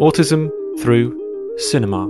Autism through cinema.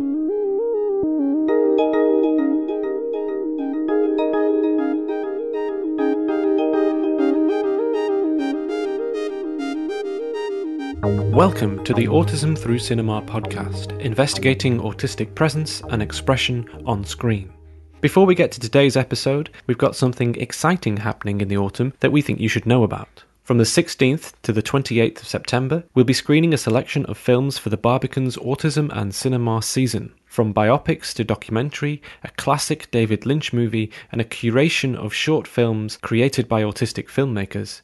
Welcome to the Autism Through Cinema podcast, investigating autistic presence and expression on screen. Before we get to today's episode, we've got something exciting happening in the autumn that we think you should know about. From the 16th to the 28th of September, we'll be screening a selection of films for the Barbican's Autism and Cinema season. From biopics to documentary, a classic David Lynch movie, and a curation of short films created by autistic filmmakers.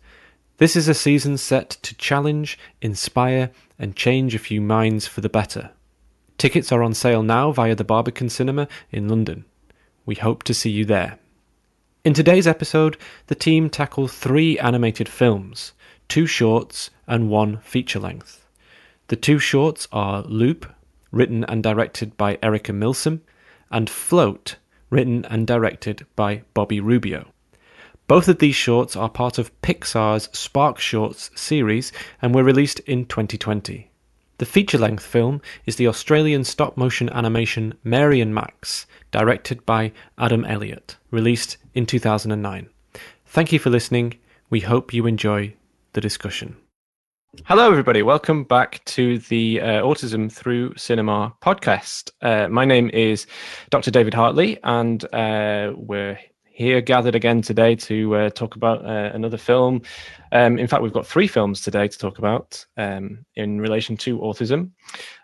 This is a season set to challenge, inspire, and change a few minds for the better. Tickets are on sale now via the Barbican Cinema in London. We hope to see you there. In today's episode, the team tackle three animated films, two shorts, and one feature length. The two shorts are Loop, written and directed by Erica Milsom, and Float, written and directed by Bobby Rubio. Both of these shorts are part of Pixar's Spark Shorts series and were released in 2020. The feature length film is the Australian stop motion animation Mary and Max, directed by Adam Elliot, released in 2009. Thank you for listening. We hope you enjoy the discussion. Hello, everybody. Welcome back to the uh, Autism Through Cinema podcast. Uh, my name is Dr. David Hartley, and uh, we're here gathered again today to uh, talk about uh, another film. Um, in fact, we've got three films today to talk about um, in relation to autism.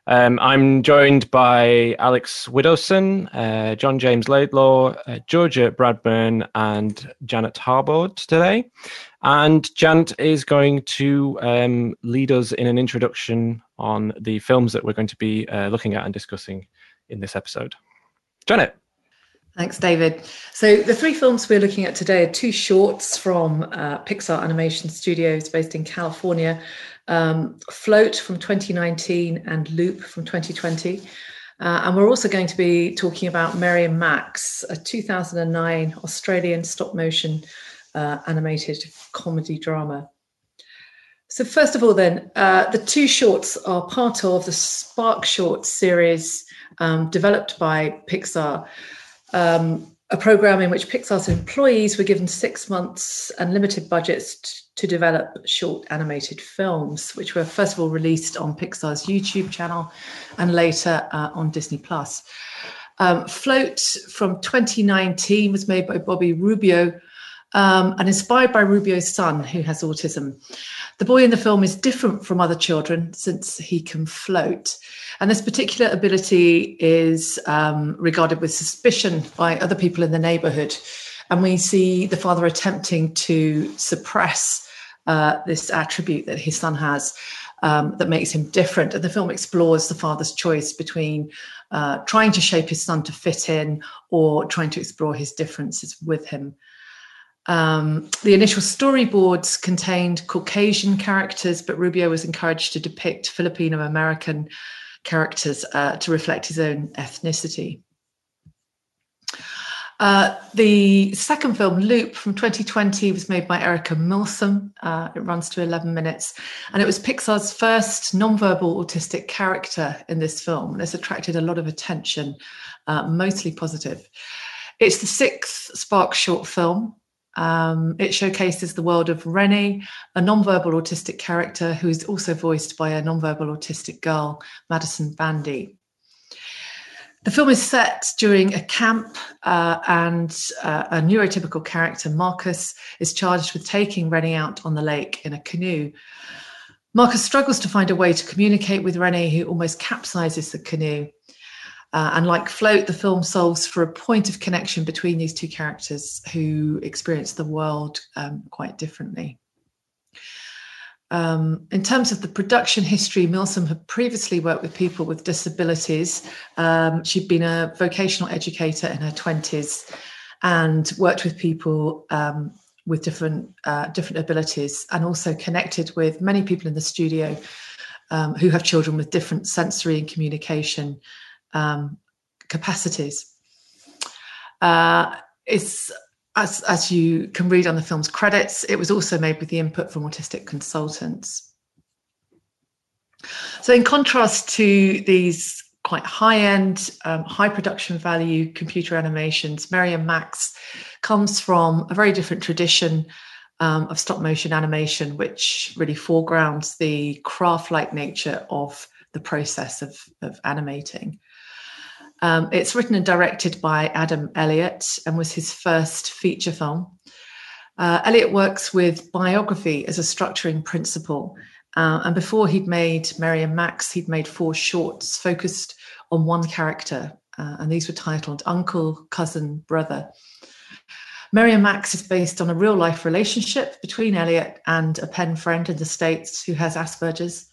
Um, I'm joined by Alex Widdowson, uh, John James Laidlow, uh, Georgia Bradburn, and Janet Harbord today. And Janet is going to um, lead us in an introduction on the films that we're going to be uh, looking at and discussing in this episode. Janet. Thanks, David. So, the three films we're looking at today are two shorts from uh, Pixar Animation Studios based in California um, Float from 2019 and Loop from 2020. Uh, and we're also going to be talking about and Max, a 2009 Australian stop motion uh, animated comedy drama. So, first of all, then, uh, the two shorts are part of the Spark Shorts series um, developed by Pixar um, a program in which Pixar's employees were given six months and limited budgets t- to develop short animated films, which were first of all released on Pixar's YouTube channel and later uh, on Disney Plus. Um, Float from 2019 was made by Bobby Rubio um, and inspired by Rubio's son, who has autism. The boy in the film is different from other children since he can float. And this particular ability is um, regarded with suspicion by other people in the neighborhood. And we see the father attempting to suppress uh, this attribute that his son has um, that makes him different. And the film explores the father's choice between uh, trying to shape his son to fit in or trying to explore his differences with him. Um, the initial storyboards contained Caucasian characters, but Rubio was encouraged to depict Filipino American characters uh, to reflect his own ethnicity. Uh, the second film, Loop, from 2020, was made by Erica Milsom. Uh, it runs to 11 minutes. And it was Pixar's first non-verbal autistic character in this film. It's attracted a lot of attention, uh, mostly positive. It's the sixth Spark short film. Um, it showcases the world of Rennie, a nonverbal autistic character who is also voiced by a nonverbal autistic girl, Madison Bandy. The film is set during a camp, uh, and uh, a neurotypical character, Marcus, is charged with taking Rennie out on the lake in a canoe. Marcus struggles to find a way to communicate with Rennie, who almost capsizes the canoe. Uh, and like Float, the film solves for a point of connection between these two characters who experience the world um, quite differently. Um, in terms of the production history, Milsom had previously worked with people with disabilities. Um, she'd been a vocational educator in her 20s and worked with people um, with different uh, different abilities and also connected with many people in the studio um, who have children with different sensory and communication um, capacities. Uh, it's as, as you can read on the film's credits, it was also made with the input from autistic consultants. So, in contrast to these quite high end, um, high production value computer animations, Mary & Max comes from a very different tradition um, of stop motion animation, which really foregrounds the craft like nature of the process of, of animating. Um, it's written and directed by Adam Elliot and was his first feature film. Uh, Elliot works with biography as a structuring principle. Uh, and before he'd made Mary & Max, he'd made four shorts focused on one character. Uh, and these were titled Uncle, Cousin, Brother. Mary & Max is based on a real life relationship between Elliot and a pen friend in the States who has Asperger's.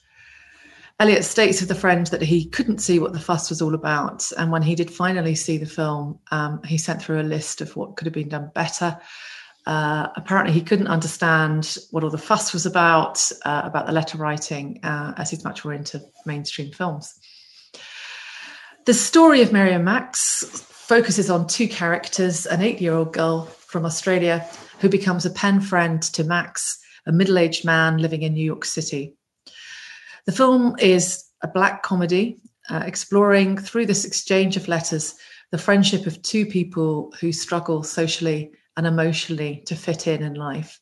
Elliot states of the friend that he couldn't see what the fuss was all about. And when he did finally see the film, um, he sent through a list of what could have been done better. Uh, apparently, he couldn't understand what all the fuss was about, uh, about the letter writing, uh, as he's much more into mainstream films. The story of Mary & Max focuses on two characters an eight year old girl from Australia who becomes a pen friend to Max, a middle aged man living in New York City. The film is a black comedy uh, exploring through this exchange of letters the friendship of two people who struggle socially and emotionally to fit in in life.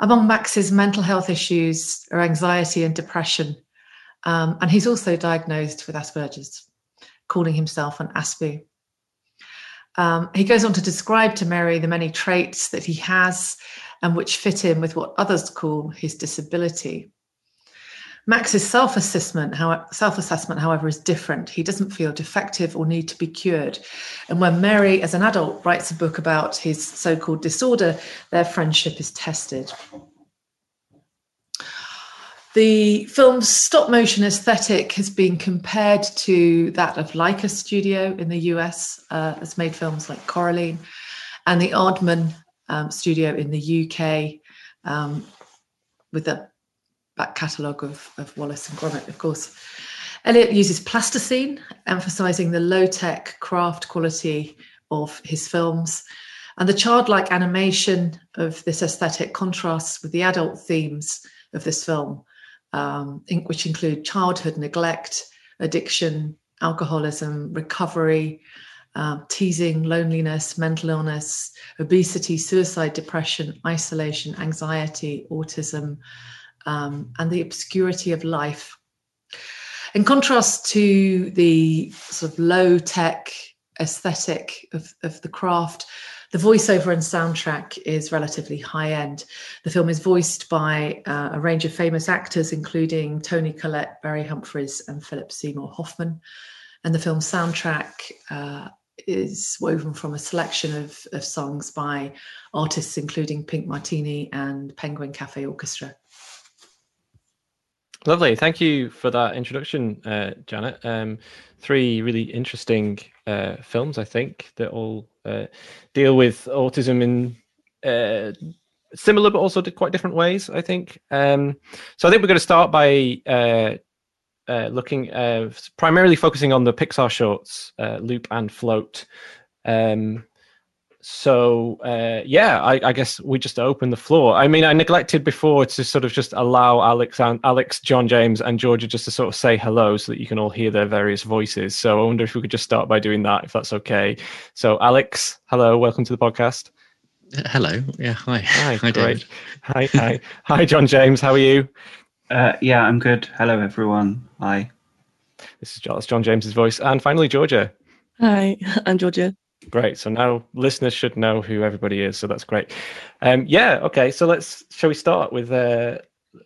Among Max's mental health issues are anxiety and depression, um, and he's also diagnosed with Asperger's, calling himself an Aspie. Um, he goes on to describe to Mary the many traits that he has and which fit in with what others call his disability. Max's self-assessment, how, self-assessment, however, is different. He doesn't feel defective or need to be cured. And when Mary, as an adult, writes a book about his so-called disorder, their friendship is tested. The film's stop motion aesthetic has been compared to that of Laika Studio in the US, uh, has made films like Coraline, and the Aardman um, Studio in the UK, um, with the back catalogue of, of Wallace and Gromit, of course. Elliot uses plasticine, emphasizing the low tech craft quality of his films. And the childlike animation of this aesthetic contrasts with the adult themes of this film, um, which include childhood neglect, addiction, alcoholism, recovery, uh, teasing, loneliness, mental illness, obesity, suicide, depression, isolation, anxiety, autism, um, and the obscurity of life. In contrast to the sort of low tech aesthetic of, of the craft, the voiceover and soundtrack is relatively high end. The film is voiced by uh, a range of famous actors, including Toni Collette, Barry Humphries, and Philip Seymour Hoffman. And the film's soundtrack uh, is woven from a selection of, of songs by artists including Pink Martini and Penguin Cafe Orchestra. Lovely. Thank you for that introduction, uh, Janet. Um, three really interesting uh, films, I think, that all uh, deal with autism in uh, similar but also quite different ways, I think. Um, so I think we're going to start by uh, uh, looking, primarily focusing on the Pixar shorts, Loop and Float. Um, so uh, yeah, I, I, guess we just open the floor. I mean, I neglected before to sort of just allow Alex and Alex, John James, and Georgia just to sort of say hello so that you can all hear their various voices. So I wonder if we could just start by doing that, if that's okay. So Alex, hello, welcome to the podcast. Hello. Yeah. Hi. Hi. hi great. Hi. Hi. hi, John James. How are you? Uh, yeah, I'm good. Hello, everyone. Hi. This is John, John James's voice, and finally Georgia. Hi, I'm Georgia. Great. So now listeners should know who everybody is. So that's great. Um, yeah. Okay. So let's. Shall we start with uh,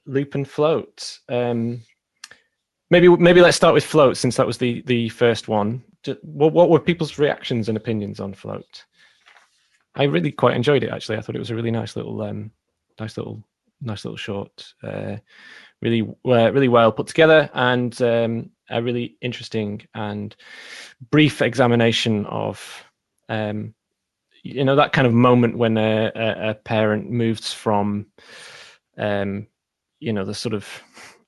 loop and float? Um, maybe maybe let's start with float since that was the the first one. What what were people's reactions and opinions on float? I really quite enjoyed it. Actually, I thought it was a really nice little um, nice little nice little short. Uh, really uh, really well put together and um, a really interesting and brief examination of um, you know that kind of moment when a, a, a parent moves from um, you know the sort of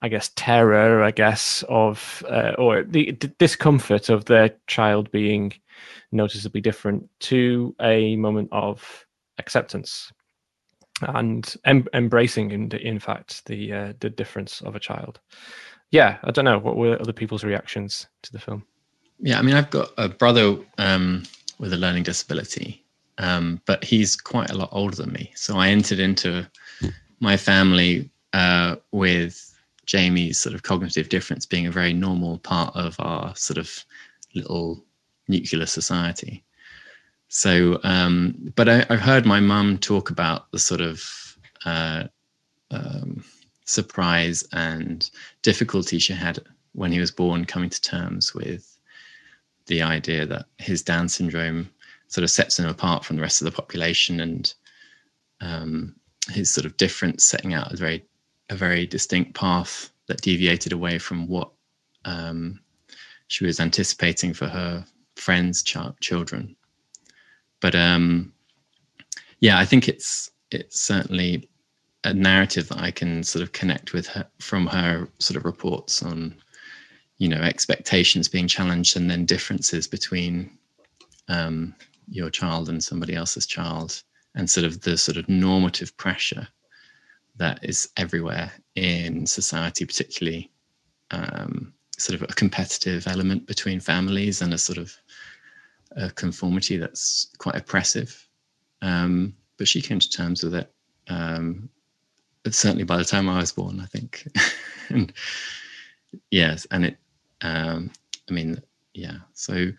I guess terror, I guess, of uh, or the, discomfort of their child being noticeably different to a moment of acceptance. and em- embracing, in, in fact, the uh, the difference of a child. Yeah, I don't know. What were other people's reactions to the film? Yeah, I mean, I've got a brother um, with a learning disability, um, but he's quite a lot older than me. So I entered into my family uh, with Jamie's sort of cognitive difference being a very normal part of our sort of little nuclear society. So, um, but I, have heard my mum talk about the sort of uh, um, surprise and difficulty she had when he was born, coming to terms with the idea that his Down syndrome sort of sets him apart from the rest of the population, and um, his sort of difference setting out a very a very distinct path that deviated away from what um, she was anticipating for her friends' ch- children. But um, yeah, I think it's it's certainly a narrative that I can sort of connect with her from her sort of reports on, you know, expectations being challenged and then differences between um, your child and somebody else's child, and sort of the sort of normative pressure that is everywhere in society, particularly um, sort of a competitive element between families and a sort of a conformity that's quite oppressive. Um, but she came to terms with it. Um, certainly by the time I was born, I think. and yes, and it. Um, I mean, yeah. So,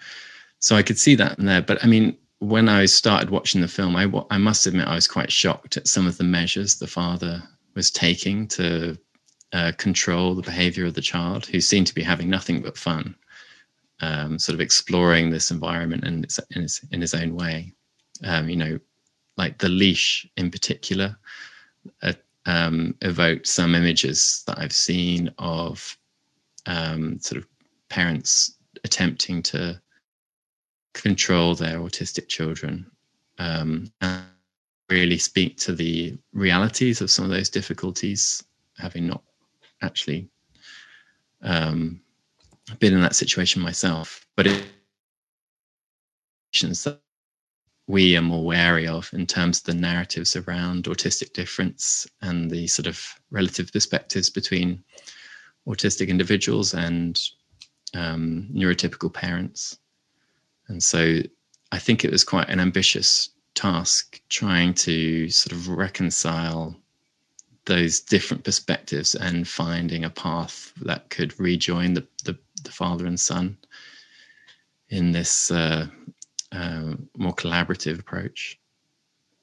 so I could see that in there. But I mean, when I started watching the film, I I must admit I was quite shocked at some of the measures the father was taking to uh, control the behavior of the child, who seemed to be having nothing but fun um, sort of exploring this environment in, in, his, in his own way. Um, you know, like the leash in particular uh, um, evoked some images that I've seen of um, sort of parents attempting to control their autistic children um, and really speak to the realities of some of those difficulties, having not actually um, been in that situation myself, but it's that we are more wary of in terms of the narratives around autistic difference and the sort of relative perspectives between autistic individuals and um, neurotypical parents. And so I think it was quite an ambitious task trying to sort of reconcile those different perspectives and finding a path that could rejoin the, the, the father and son in this uh, uh, more collaborative approach,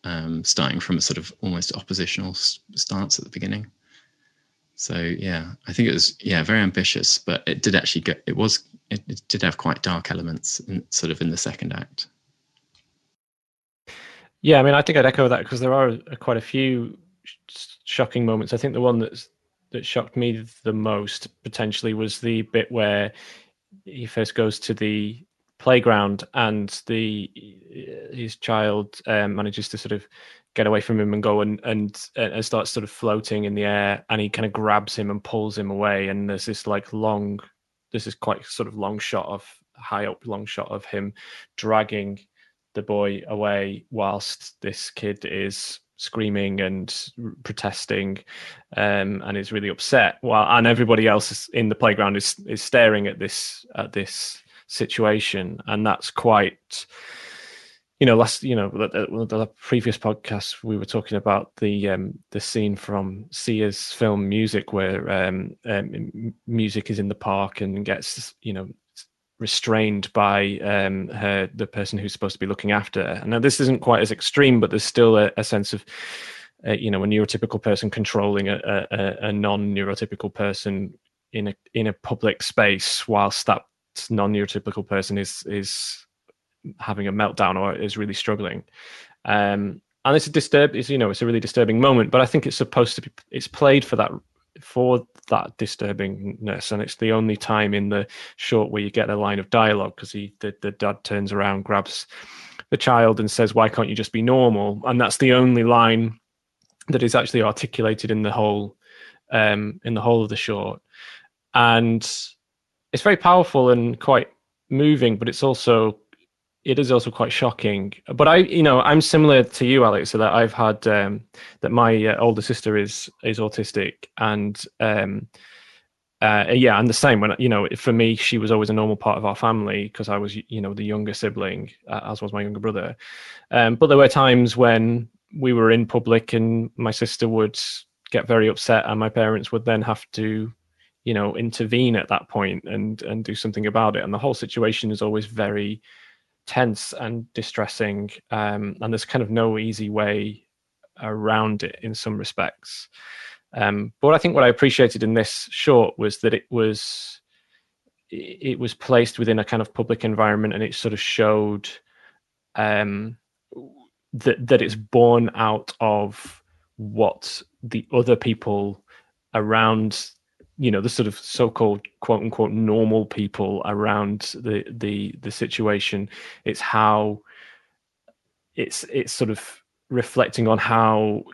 um, starting from a sort of almost oppositional stance at the beginning. So yeah, I think it was yeah very ambitious, but it did actually go. It was it, it did have quite dark elements, in, sort of in the second act. Yeah, I mean, I think I'd echo that because there are quite a few shocking moments. I think the one that's that shocked me the most potentially was the bit where he first goes to the playground and the his child um, manages to sort of get away from him and go and, and and starts sort of floating in the air and he kind of grabs him and pulls him away and there's this like long this is quite sort of long shot of high up long shot of him dragging the boy away whilst this kid is screaming and protesting um, and is really upset while and everybody else in the playground is is staring at this at this situation and that's quite you know last you know the, the previous podcast we were talking about the um the scene from Sia's film music where um, um music is in the park and gets you know restrained by um, her, the person who's supposed to be looking after her. Now, this isn't quite as extreme, but there's still a, a sense of, uh, you know, a neurotypical person controlling a, a, a non-neurotypical person in a in a public space, whilst that non-neurotypical person is is having a meltdown or is really struggling. Um, and it's a disturb, it's you know, it's a really disturbing moment. But I think it's supposed to be, it's played for that for that disturbingness, and it's the only time in the short where you get a line of dialogue because he the, the dad turns around, grabs the child, and says, "Why can't you just be normal?" And that's the only line that is actually articulated in the whole um, in the whole of the short, and it's very powerful and quite moving, but it's also it is also quite shocking. But I, you know, I'm similar to you, Alex, so that I've had um, that my uh, older sister is is autistic, and um, uh, yeah, and the same when you know, for me, she was always a normal part of our family because I was, you know, the younger sibling, uh, as was my younger brother. Um, but there were times when we were in public, and my sister would get very upset, and my parents would then have to you know intervene at that point and and do something about it and the whole situation is always very tense and distressing, um, and there's kind of no easy way around it in some respects. Um, but I think what I appreciated in this short was that it was it was placed within a kind of public environment, and it sort of showed um, that that it's born out of what the other people around you know the sort of so-called quote unquote normal people around the the the situation. It's how it's it's sort of reflecting on how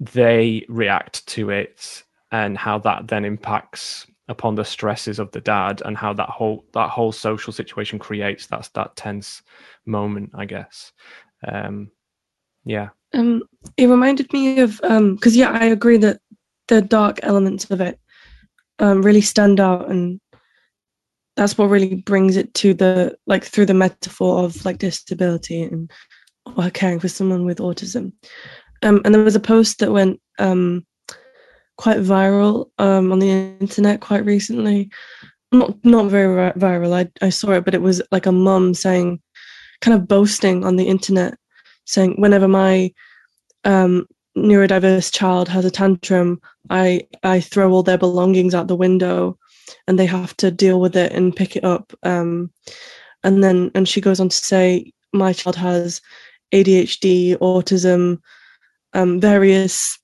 they react to it and how that then impacts upon the stresses of the dad and how that whole that whole social situation creates that that tense moment i guess. Um yeah. Um it reminded me of um because yeah i agree that the dark elements of it um, really stand out and that's what really brings it to the like through the metaphor of like disability and or caring for someone with autism. Um, and there was a post that went um, quite viral um, on the internet quite recently. Not not very viral I, I saw it but it was like a mum saying kind of boasting on the internet saying whenever my um, neurodiverse child has a tantrum, I I throw all their belongings out the window, and they have to deal with it and pick it up. Um, and then and she goes on to say, my child has ADHD, autism, um, various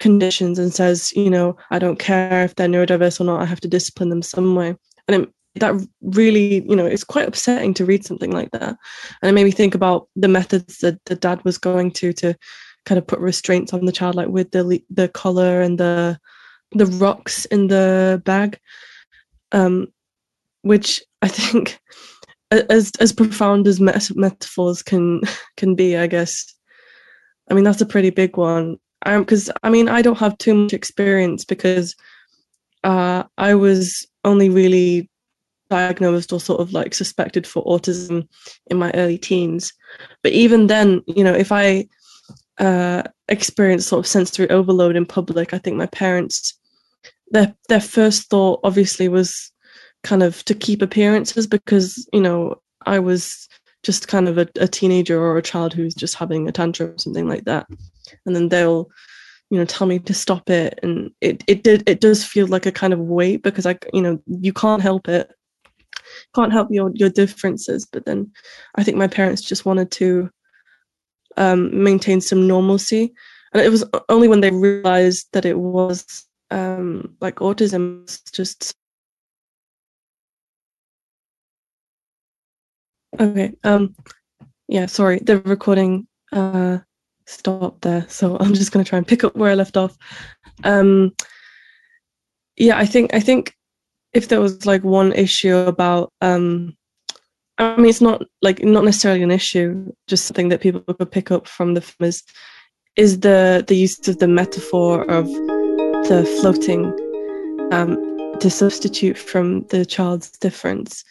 conditions, and says, you know, I don't care if they're neurodiverse or not. I have to discipline them some way. And it, that really, you know, it's quite upsetting to read something like that. And it made me think about the methods that the dad was going to to kind of put restraints on the child, like with the the collar and the the rocks in the bag, um, which I think as as profound as met- metaphors can can be, I guess. I mean, that's a pretty big one. Um because I mean, I don't have too much experience because uh, I was only really diagnosed or sort of like suspected for autism in my early teens. But even then, you know, if I uh, experience sort of sensory overload in public. I think my parents, their their first thought obviously was kind of to keep appearances because you know I was just kind of a, a teenager or a child who's just having a tantrum something like that, and then they'll you know tell me to stop it. And it it did it does feel like a kind of weight because i you know you can't help it. Can't help your your differences. But then i think my parents just wanted to um, maintain some normalcy. And it was only when they realized that it was um, like autism, just okay. Um, yeah, sorry, the recording uh, stopped there, so I'm just going to try and pick up where I left off. Um, yeah, I think I think if there was like one issue about um, I mean, it's not like not necessarily an issue, just something that people could pick up from the film is is the the use of the metaphor of the floating um, to substitute from the child's difference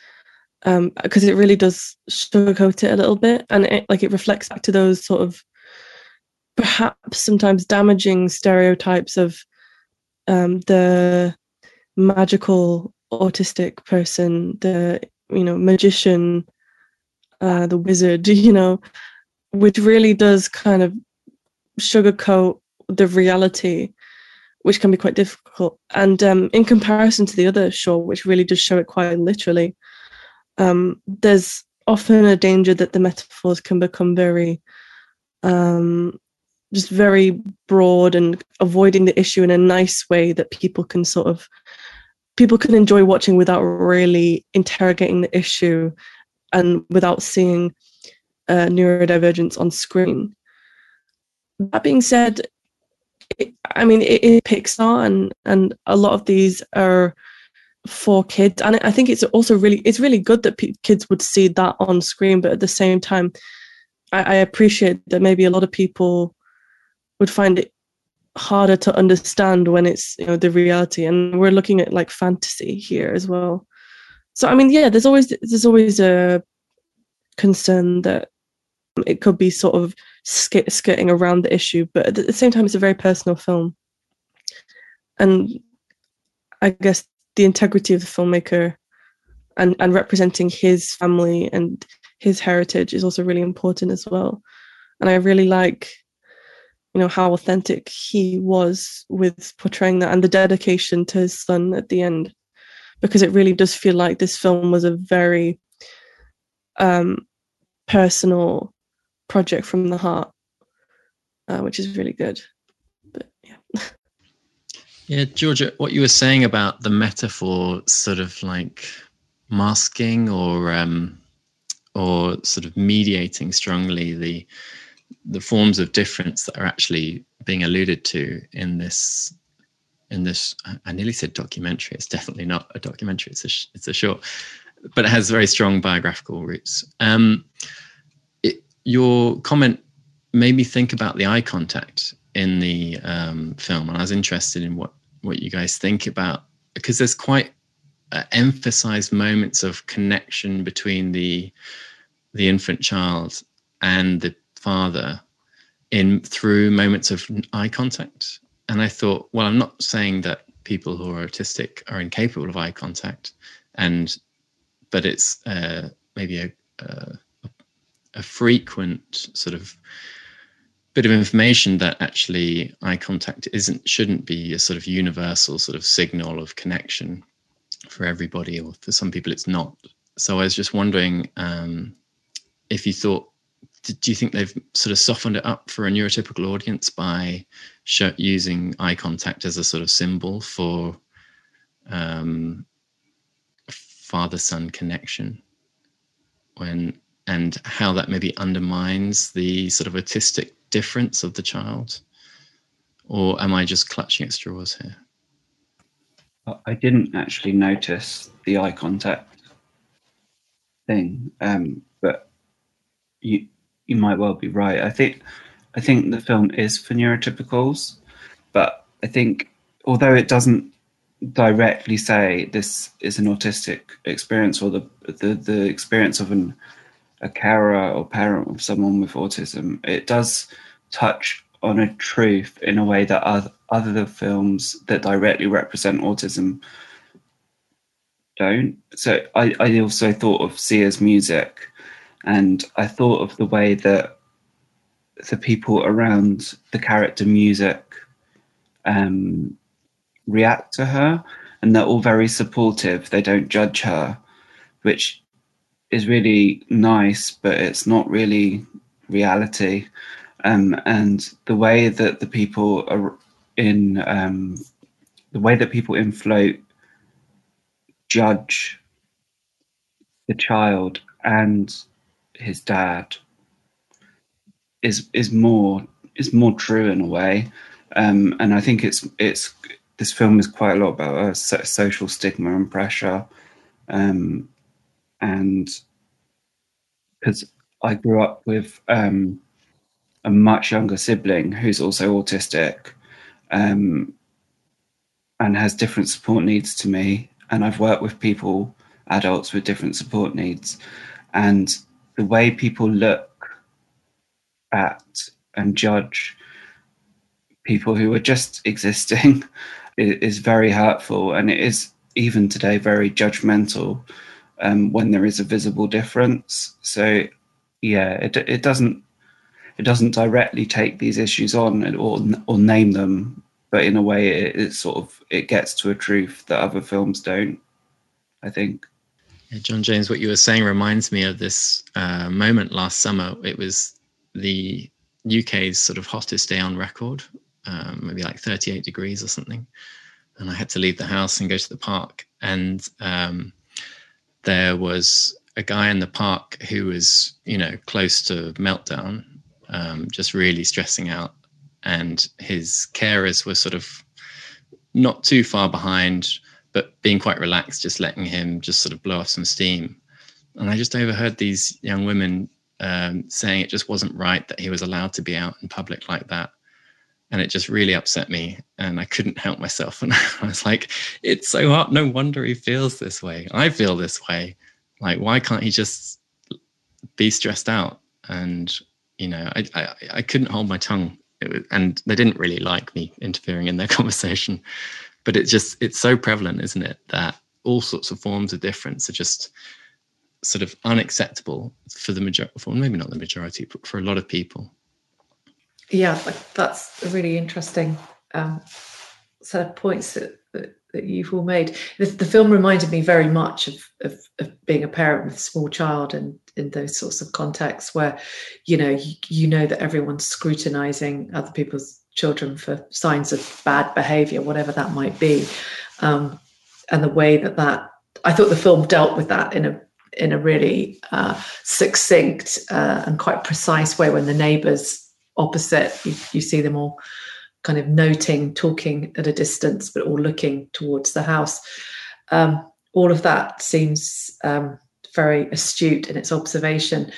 because um, it really does sugarcoat it a little bit and it like it reflects back to those sort of perhaps sometimes damaging stereotypes of um, the magical autistic person the you know magician uh, the wizard you know which really does kind of sugarcoat the reality which can be quite difficult. And um, in comparison to the other show which really does show it quite literally um, there's often a danger that the metaphors can become very um, just very broad and avoiding the issue in a nice way that people can sort of people can enjoy watching without really interrogating the issue and without seeing uh, neurodivergence on screen. That being said, it, I mean, it, it Pixar, and and a lot of these are for kids and i think it's also really it's really good that p- kids would see that on screen but at the same time I, I appreciate that maybe a lot of people would find it harder to understand when it's you know the reality. And we're looking at like fantasy here as well. So i mean yeah there's always there's always a concern that it could be sort of sk- skirting around the issue but at the same time it's a very personal film. And i guess the integrity of the filmmaker and and representing his family and his heritage is also really important as well. And i really like you know how authentic he was with portraying that and the dedication to his son at the end. Because it really does feel like this film was a very um personal project from the heart uh, which is really good. But yeah. Yeah, Georgia, what you were saying about the metaphor sort of like masking or um, or sort of mediating strongly the the forms of difference that are actually being alluded to in this in this I nearly said documentary. It's definitely not a documentary. It's a it's a short, but it has very strong biographical roots. Um, it, your comment made me think about the eye contact in the um, film, and I was interested in what what you guys think about because there's quite uh, emphasized moments of connection between the the infant child and the father in through moments of eye contact. And i thought well i'm not saying that people who are autistic are incapable of eye contact and but it's uh, maybe a, a, a frequent sort of bit of information that actually eye contact isn't shouldn't be a sort of universal sort of signal of connection for everybody or for some people it's not. So i was just wondering um, if you thought do you think they've sort of softened it up for a neurotypical audience by using eye contact as a sort of symbol for um, father son connection when and how that maybe undermines the sort of autistic difference of the child? Or am I just clutching at straws here? I didn't actually notice the eye contact thing, um, but you you might well be right. I think I think the film is for neurotypicals, but I think although it doesn't directly say this is an autistic experience or the the, the experience of an a carer or parent of someone with autism, it does touch on a truth in a way that other, other films that directly represent autism don't. So I, I also thought of Sia's music and I thought of the way that the people around the character music um, react to her and they're all very supportive. They don't judge her, which is really nice, but it's not really reality. Um, and the way that the people are in um, the way that people in float judge the child and his dad is is more is more true in a way. Um, and I think it's it's this film is quite a lot about uh, social stigma and pressure. Um, and because I grew up with um, a much younger sibling who's also autistic um, and has different support needs to me, and I've worked with people, adults with different support needs, and the way people look at and judge people who are just existing is very hurtful and it is even today very judgmental um, when there is a visible difference. So yeah, it it doesn't it doesn't directly take these issues on or or name them, but in a way it, it sort of it gets to a truth that other films don't. I think. Yeah, John James, what you were saying reminds me of this uh, moment last summer. It was the UK's sort of hottest day on record, um, maybe like 38 degrees or something. And I had to leave the house and go to the park. And um, there was a guy in the park who was, you know, close to meltdown, um, just really stressing out. And his carers were sort of not too far behind, but being quite relaxed, just letting him just sort of blow off some steam. And I just overheard these young women um, saying it just wasn't right that he was allowed to be out in public like that. And it just really upset me. And I couldn't help myself. And I was like, it's so hard. No wonder he feels this way. I feel this way. Like, why can't he just be stressed out? And, you know, I, I, I couldn't hold my tongue. Was, and they didn't really like me interfering in their conversation. But it's just, it's so prevalent, isn't it? That all sorts of forms of difference are just sort of unacceptable for the majority, for maybe not the majority, but for a lot of people. Yeah, that's a really interesting um, set of points that, that, that, you've all made. The, the, film reminded me very much of, of, of, being a parent with a small child and in those sorts of contexts where, you know, you, you know that everyone's scrutinizing other people's children for signs of bad behavior, whatever that might be. Um, and the way that that, I thought the film dealt with that in a in a really uh, succinct uh, and quite precise way when the neighbours opposite you, you, see them all kind of noting talking at a distance but all looking towards the house um, all of that seems um, very astute in its observation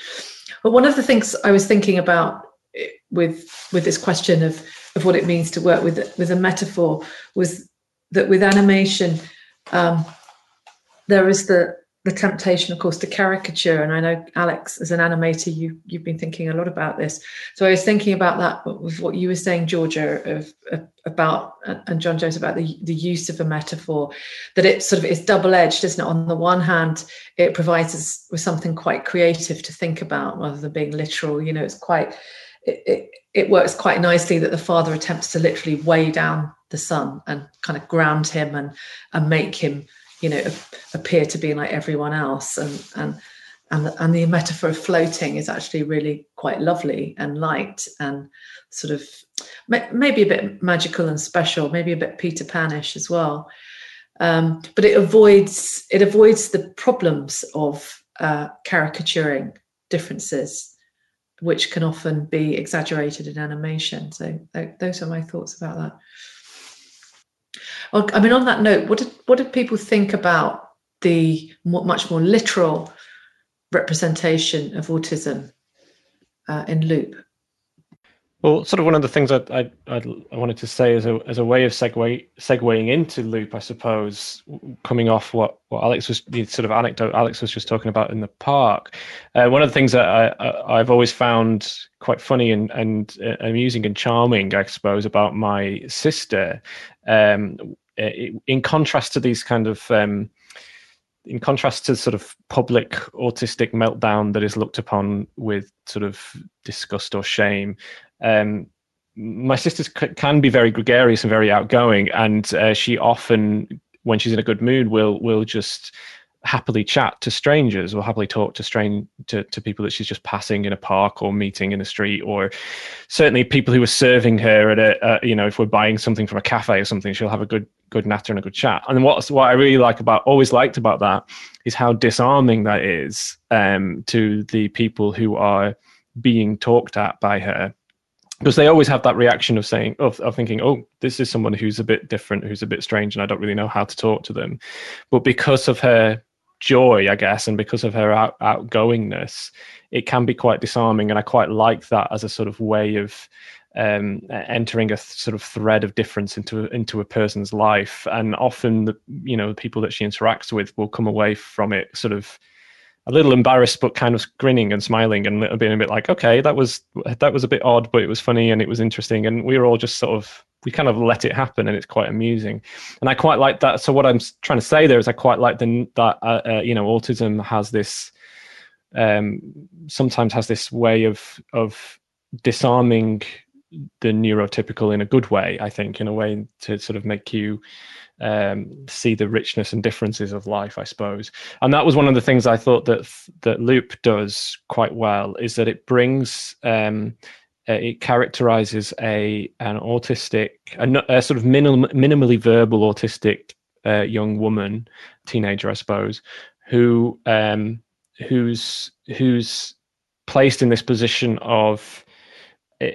but one of the things i was thinking about eh, with with this question of what it means to work with with a metaphor was that with animation um, there is the the temptation, of course, to caricature. And I know, Alex, as an animator, you you've been thinking a lot about this. So I was thinking about that with what you were saying, Georgia, of, of about and John Jones about the the use of a metaphor. That it sort of is double edged, isn't it? On the one hand, it provides us with something quite creative to think about rather than being literal. You know, it's quite it, it, it works quite nicely that the father attempts to literally weigh down the son and kind of ground him and and make him you know appear to be like everyone else. And and and the, and the metaphor of floating is actually really quite lovely and light and sort of maybe a bit magical and special maybe a bit peter panish as well. Um, but it avoids it avoids the problems of uh, caricaturing differences which can often be exaggerated in animation so th- those are my thoughts about that I mean, on that note, what did what did people think about the much more literal representation of autism uh, in Loop? Well, sort of one of the things I, I, I wanted to say as a as a way of segue segueing into Loop, I suppose, coming off what, what Alex was the sort of anecdote Alex was just talking about in the park. Uh, one of the things that I, I have always found quite funny and and uh, amusing and charming, I suppose, about my sister um, in contrast to these kind of um, in contrast to sort of public autistic meltdown that is looked upon with sort of disgust or shame um, my sister can be very gregarious and very outgoing and uh, she often when she's in a good mood will will just happily chat to strangers or happily talk to strange to, to people that she's just passing in a park or meeting in a street or certainly people who are serving her at a you know if we're buying something from a cafe or something she'll have a good good natter and a good chat. And what what I really like about always liked about that is how disarming that is um, to the people who are being talked at by her because they always have that reaction of saying of, of thinking oh this is someone who's a bit different who's a bit strange and i don't really know how to talk to them but because of her joy, I guess, and because of her out, outgoingness, it can be quite disarming. And I quite like that as a sort of way of um, entering a th- sort of thread of difference into into a person's life. And often, the you know, the people that she interacts with will come away from it sort of a little embarrassed, but kind of grinning and smiling and being a bit like, okay, that was that was a bit odd, but it was funny and it was interesting, and we were all just sort of we kind of let it happen, and it's quite amusing, and I quite like that. So what I'm trying to say there is, I quite like the that uh, uh, you know autism has this um, sometimes has this way of of disarming the neurotypical in a good way. I think in a way to sort of make you um, see the richness and differences of life, I suppose. And that was one of the things I thought that that Loop does quite well is that it brings um, uh, it characterizes a an autistic, a, a sort of minim, minimally verbal autistic uh, young woman, teenager, I suppose, who um, who's who's placed in this position of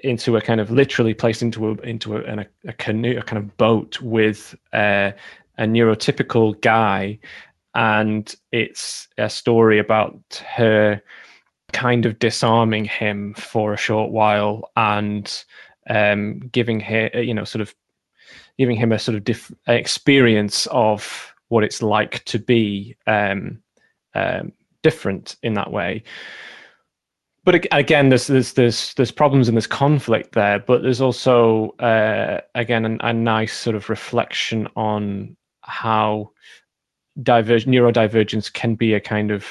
into a kind of literally placed into a into a, a, a canoe, a kind of boat with uh, a neurotypical guy, and it's a story about her kind of disarming him for a short while and um, giving him, you know, sort of giving him a sort of diff- experience of what it's like to be um, um, different in that way. But again, there's there's there's there's problems and there's conflict there, but there's also uh, again a, a nice sort of reflection on how diverge neurodivergence can be a kind of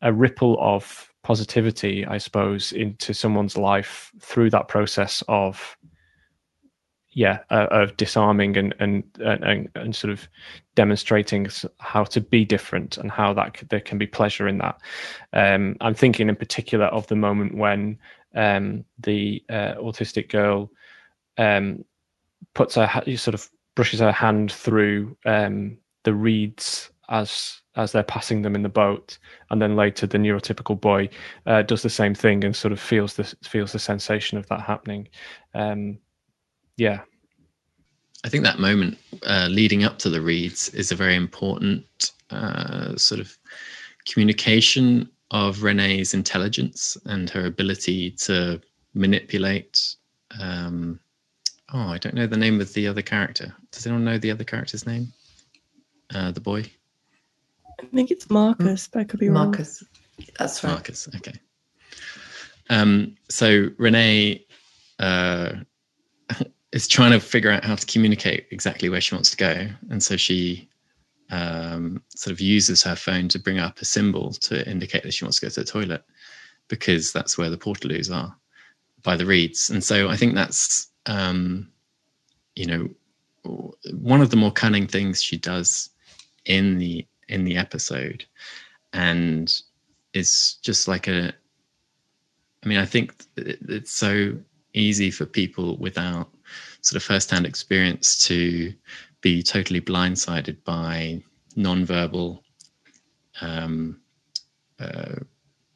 a ripple of positivity, I suppose, into someone's life through that process of yeah uh, of disarming and, and and and sort of demonstrating how to be different and how that there can be pleasure in that. Um, I'm thinking in particular of the moment when um, the uh, autistic girl um, puts her sort of brushes her hand through um, the reeds as as they're passing them in the boat, and then later the neurotypical boy uh, does the same thing and sort of feels the feels the sensation of that happening. Um, yeah, I think that moment uh, leading up to the reeds is a very important uh, sort of communication of Renee's intelligence and her ability to manipulate. Um, oh, I don't know the name of the other character. Does anyone know the other character's name? Uh, the boy. I think it's Marcus, but I could be wrong. Marcus. That's right. Marcus. Okay. Um, so Renee uh, is trying to figure out how to communicate exactly where she wants to go, and so she um, sort of uses her phone to bring up a symbol to indicate that she wants to go to the toilet because that's where the portaloos are by the reeds. And so I think that's um, you know one of the more cunning things she does in the in the episode, and is just like a. I mean, I think it's so easy for people without sort of first-hand experience to be totally blindsided by non-verbal um, uh,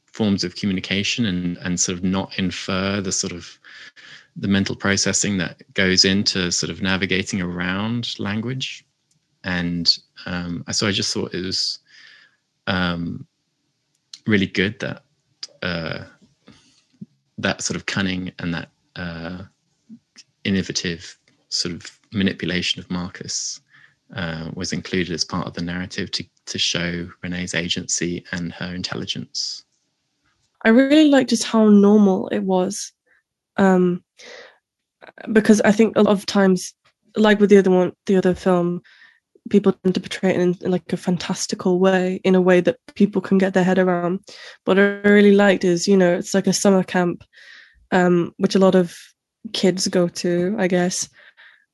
forms of communication and and sort of not infer the sort of the mental processing that goes into sort of navigating around language. And um, so I just thought it was um, really good that uh, that sort of cunning and that uh, innovative sort of manipulation of Marcus uh, was included as part of the narrative to to show Renee's agency and her intelligence. I really liked just how normal it was, um, because I think a lot of times, like with the other one, the other film, people tend to portray it in, in, like a fantastical way, in a way that people can get their head around. What I really liked is, you know, it's like a summer camp, um, which a lot of kids go to, I guess.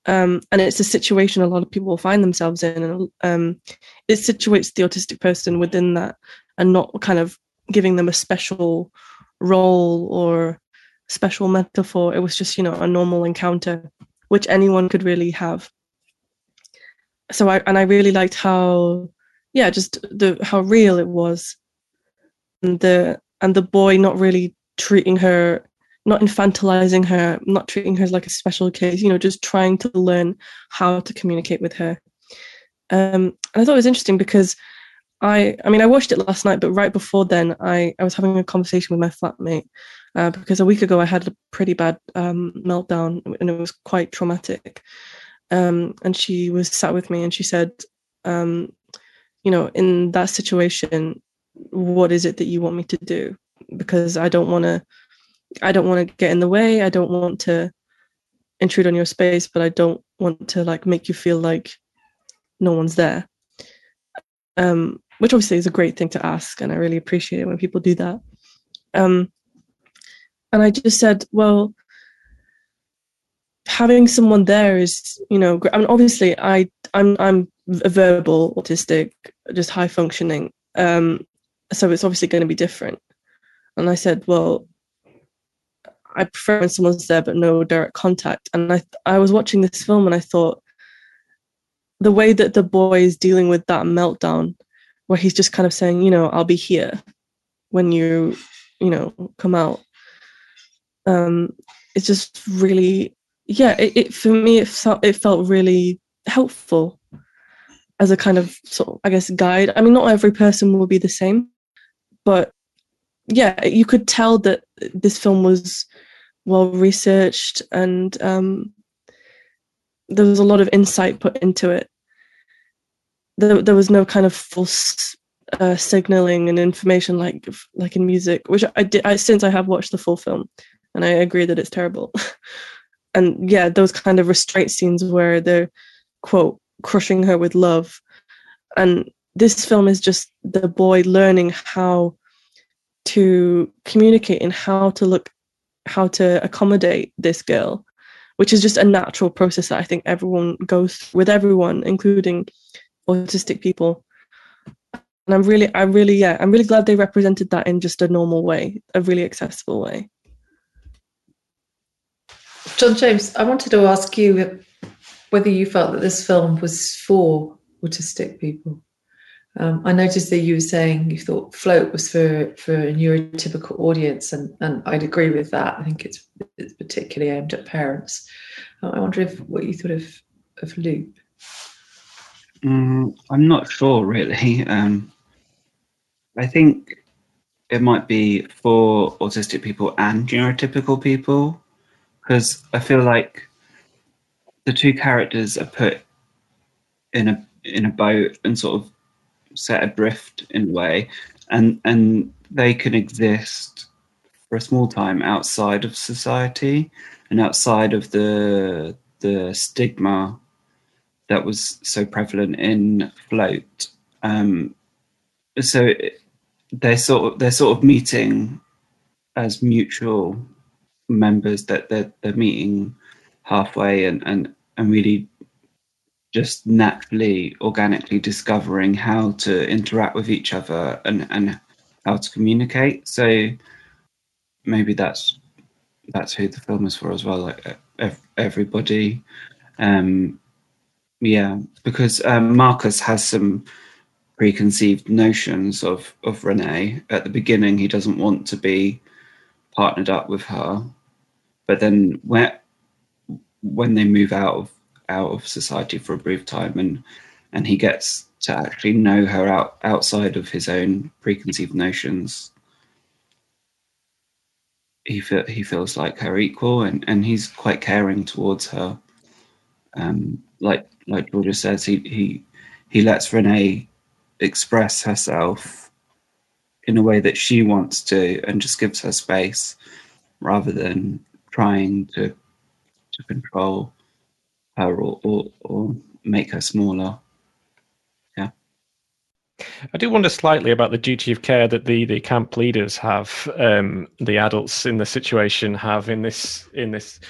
Um, and it's a situation a lot of people find themselves in, and um, it situates the autistic person within that, and not kind of giving them a special role or special metaphor. It was just, you know, a normal encounter, which anyone could really have so I and I really liked how yeah just the how real it was and the and the boy not really treating her not infantilizing her not treating her as like a special case you know just trying to learn how to communicate with her. Um and I thought it was interesting because I I mean I watched it last night but right before then I I was having a conversation with my flatmate. Uh, because a week ago I had a pretty bad um, meltdown and it was quite traumatic. Um, and she was sat with me and she said, um, you know, in that situation, what is it that you want me to do? Because I don't want to, I don't want to get in the way. I don't want to intrude on your space, but I don't want to like make you feel like no one's there. Um, which obviously is a great thing to ask, and I really appreciate it when people do that. Um, and I just said, well, having someone there is you know i mean obviously i i'm i'm a verbal autistic just high functioning um so it's obviously going to be different and i said well i prefer when someone's there but no direct contact and i i was watching this film and i thought the way that the boy is dealing with that meltdown where he's just kind of saying you know i'll be here when you you know come out um it's just really yeah, it, it, for me it felt it felt really helpful. as a kind of sort of, I guess, guide. I mean, not every person will be the same, but yeah, you could tell that this film was well researched and um, there was a lot of insight put into it. There, there was no kind of false uh, signaling and information like like in music, which I did I, since I have watched the full film, and I agree that it's terrible. and yeah, those kind of restraint scenes where they're quote crushing her with love, and this film is just the boy learning how to communicate and how to look how to accommodate this girl which is just a natural process that i think everyone goes with everyone including autistic people. And i'm really i really yeah i'm really glad they represented that in just a normal way a really accessible way. John james i wanted to ask you whether you felt that this film was for autistic people um, I noticed that you were saying you thought Float was for for a neurotypical audience, and, and I'd agree with that. I think it's it's particularly aimed at parents. Uh, I wonder if what you thought of of Loop. Mm, I'm not sure really. Um, I think it might be for autistic people and neurotypical people because I feel like the two characters are put in a in a boat and sort of set adrift in a way, and and they can exist for a small time outside of society and outside of the the stigma that was so prevalent in float. Um, so they're sort of they're sort of meeting as mutual members that they're, they're meeting halfway and, and and really just naturally, organically discovering how to interact with each other and, and how to communicate. So maybe that's that's who the film is for as well. Like everybody, um, yeah, because um, Marcus has some preconceived notions of of Renee. At the beginning, he doesn't want to be partnered up with her, but then when when they move out of out of society for a brief time and and he gets to actually know her out outside of his own preconceived notions. He feel, he feels like her equal and and he's quite caring towards her. Um like like Georgia says he he he lets Renee express herself in a way that she wants to and just gives her space rather than trying to to control her or, or, or make her smaller. Yeah. I do wonder slightly about the duty of care that the, the camp leaders have, um, the adults in the situation have in this in this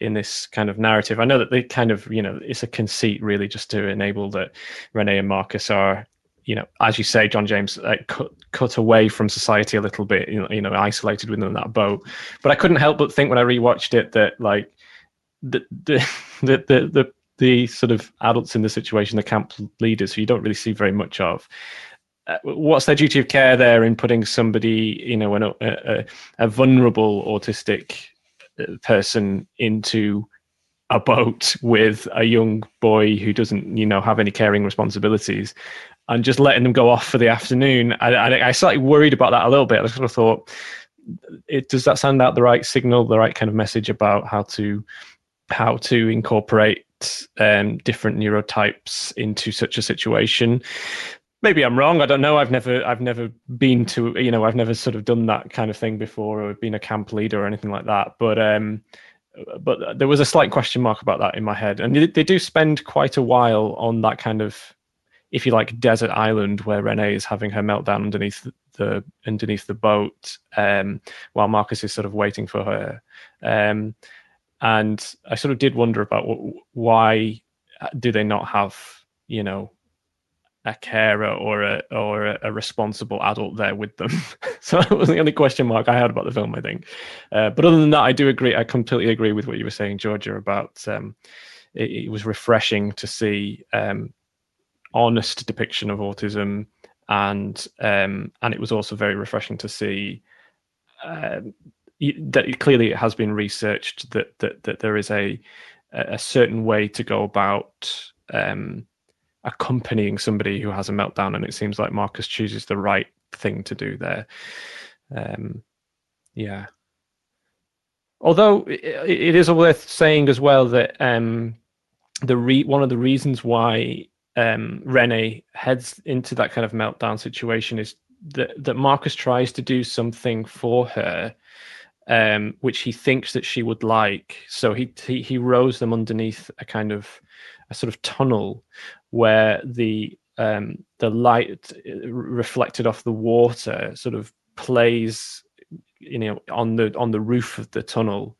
in this kind of narrative. I know that they kind of you know it's a conceit really just to enable that Renee and Marcus are you know, as you say, John James, cut, cut away from society a little bit, you know, you know, isolated within that boat. But I couldn't help but think when I rewatched it that like the the the the, the, the sort of adults in the situation, the camp leaders, who you don't really see very much of. Uh, what's their duty of care there in putting somebody, you know, an, a, a, a vulnerable autistic uh, person into a boat with a young boy who doesn't, you know, have any caring responsibilities, and just letting them go off for the afternoon. I, I, I slightly worried about that a little bit. I sort of thought, it, does that send out the right signal, the right kind of message about how to how to incorporate um, different neurotypes into such a situation. Maybe I'm wrong. I don't know. I've never, I've never been to, you know, I've never sort of done that kind of thing before, or been a camp leader or anything like that. But, um, but there was a slight question mark about that in my head, and they, do spend quite a while on that kind of, if you like, desert island where Renee is having her meltdown underneath the underneath the boat, um, while Marcus is sort of waiting for her. Um, and I sort of did wonder about why do they not have you know a carer or a or a, responsible adult there with them. so that was the only question mark I had about the film. I think, uh, but other than that, I do agree. I completely agree with what you were saying, Georgia, about um, it, it, was refreshing to see um, honest depiction of autism, and um, and it was also very refreshing to see um, that clearly it has been researched that that that there is a a certain way to go about um, accompanying somebody who has a meltdown, and it seems like Marcus chooses the right thing to do there. Um, yeah. Although it is worth saying as well that um, the re- one of the reasons why um, Renee heads into that kind of meltdown situation is that that Marcus tries to do something for her, um, which he thinks that she would like. So he, he he rows them underneath a kind of a sort of tunnel where the um, the light uh, reflected off the water sort of plays you know on the on the roof of the tunnel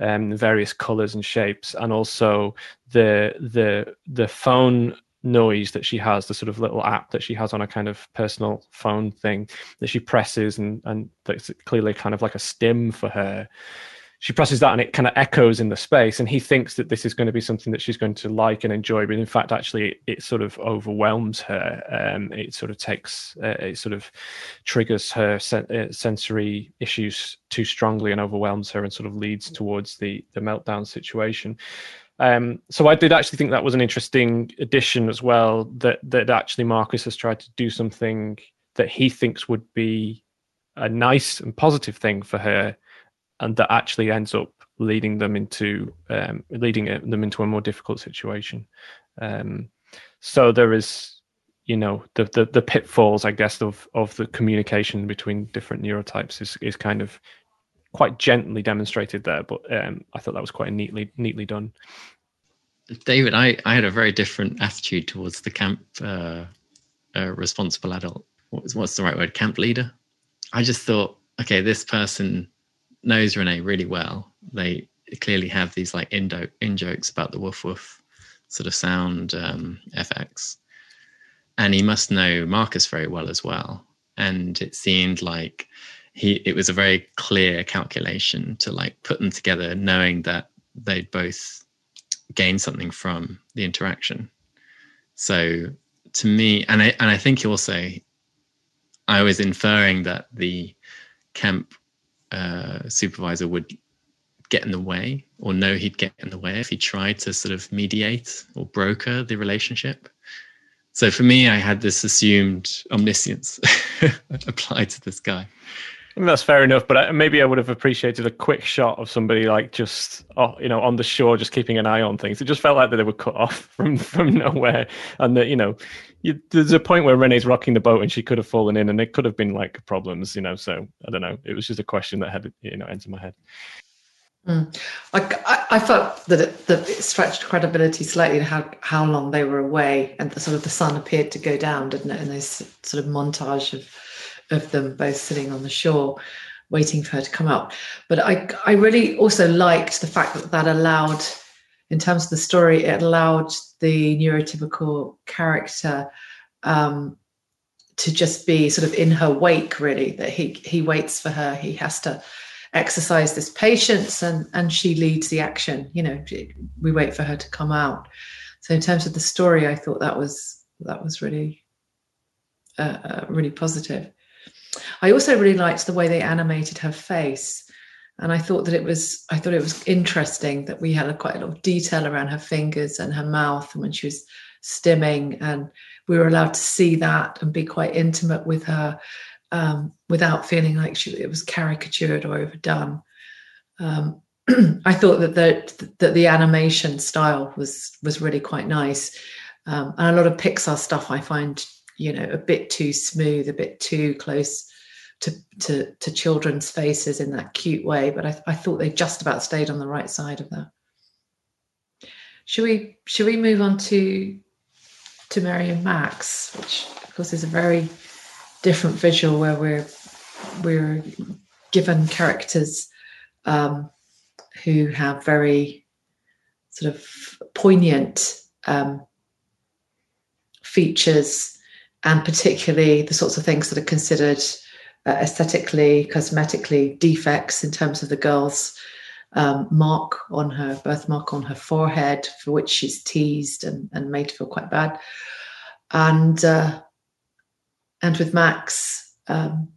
um various colors and shapes and also the the the phone noise that she has the sort of little app that she has on a kind of personal phone thing that she presses and and that's clearly kind of like a stim for her. She presses that and it kind of echoes in the space and he thinks that this is going to be something that she's going to like and enjoy but in fact actually it sort of overwhelms her. Um, it sort of takes uh, it sort of triggers her sen- uh, sensory issues too strongly and overwhelms her and sort of leads towards the the meltdown situation um, so I did actually think that was an interesting addition as well. That that actually Marcus has tried to do something that he thinks would be a nice and positive thing for her, and that actually ends up leading them into um, leading them into a more difficult situation. Um, so there is, you know, the, the, the pitfalls, I guess, of of the communication between different neurotypes is is kind of quite gently demonstrated there. But um, I thought that was quite neatly neatly done. David, I, I had a very different attitude towards the camp uh, uh, responsible adult. What's, what's the right word? Camp leader. I just thought, okay, this person knows Renee really well. They clearly have these like in, in jokes about the woof woof sort of sound um, FX. And he must know Marcus very well as well. And it seemed like he it was a very clear calculation to like put them together, knowing that they'd both gain something from the interaction. So to me, and I and I think also I was inferring that the camp uh, supervisor would get in the way or know he'd get in the way if he tried to sort of mediate or broker the relationship. So for me, I had this assumed omniscience applied to this guy. That's fair enough, but maybe I would have appreciated a quick shot of somebody like just, oh, you know, on the shore, just keeping an eye on things. It just felt like that they were cut off from from nowhere, and that you know, you, there's a point where Renee's rocking the boat and she could have fallen in, and it could have been like problems, you know. So I don't know. It was just a question that had you know entered my head. Mm. I, I, felt that it, that it stretched credibility slightly in how, how long they were away and the sort of the sun appeared to go down, didn't it? And this sort of montage of of them both sitting on the shore waiting for her to come out. But I, I really also liked the fact that that allowed, in terms of the story, it allowed the neurotypical character um, to just be sort of in her wake, really, that he, he waits for her. He has to exercise this patience and, and she leads the action. You know, we wait for her to come out. So in terms of the story, I thought that was that was really uh, uh really positive. I also really liked the way they animated her face. And I thought that it was I thought it was interesting that we had a, quite a lot of detail around her fingers and her mouth and when she was stimming and we were allowed to see that and be quite intimate with her um, without feeling like she it was caricatured or overdone. Um, I thought that the that the animation style was was really quite nice, um, and a lot of Pixar stuff I find you know a bit too smooth a bit too close to to, to children's faces in that cute way but I, I thought they just about stayed on the right side of that. Should we should we move on to to mary and max which of course is a very different visual where we're we're given characters um, who have very sort of poignant um, features and particularly the sorts of things that are considered uh, aesthetically, cosmetically defects in terms of the girl's um, mark on her birthmark on her forehead, for which she's teased and, and made to feel quite bad. And uh, and with Max, um,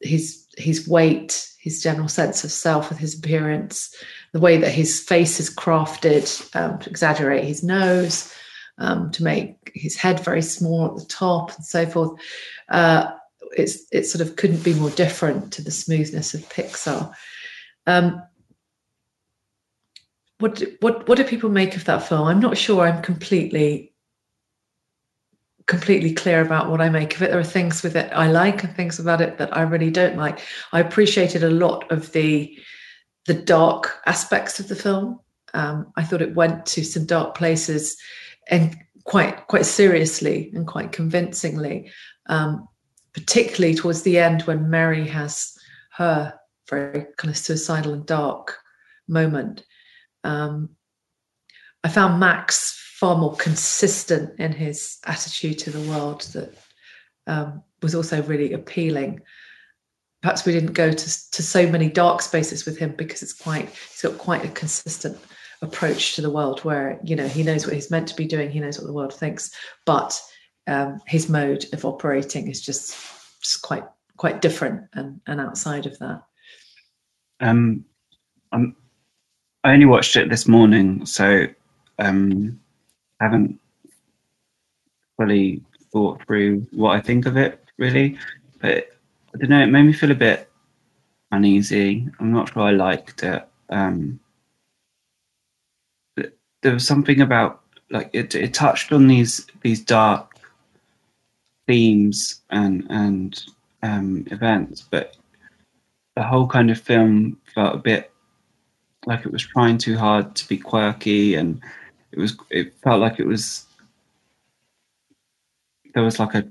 his his weight, his general sense of self, with his appearance, the way that his face is crafted um, to exaggerate his nose, um, to make his head very small at the top and so forth. Uh, it's it sort of couldn't be more different to the smoothness of Pixar. Um, what what what do people make of that film? I'm not sure. I'm completely completely clear about what I make of it. There are things with it I like and things about it that I really don't like. I appreciated a lot of the the dark aspects of the film. Um, I thought it went to some dark places and quite quite seriously and quite convincingly, um, particularly towards the end when Mary has her very kind of suicidal and dark moment. Um, I found Max far more consistent in his attitude to the world that um, was also really appealing. Perhaps we didn't go to, to so many dark spaces with him because it's quite he's got quite a consistent approach to the world where you know he knows what he's meant to be doing he knows what the world thinks but um, his mode of operating is just just quite quite different and, and outside of that. Um I'm, i only watched it this morning so um haven't fully thought through what i think of it really. But i don't know it made me feel a bit uneasy. I'm not sure i liked it. Um there was something about like it, it touched on these these dark themes and and um, events, but the whole kind of film felt a bit like it was trying too hard to be quirky, and it was it felt like it was there was like a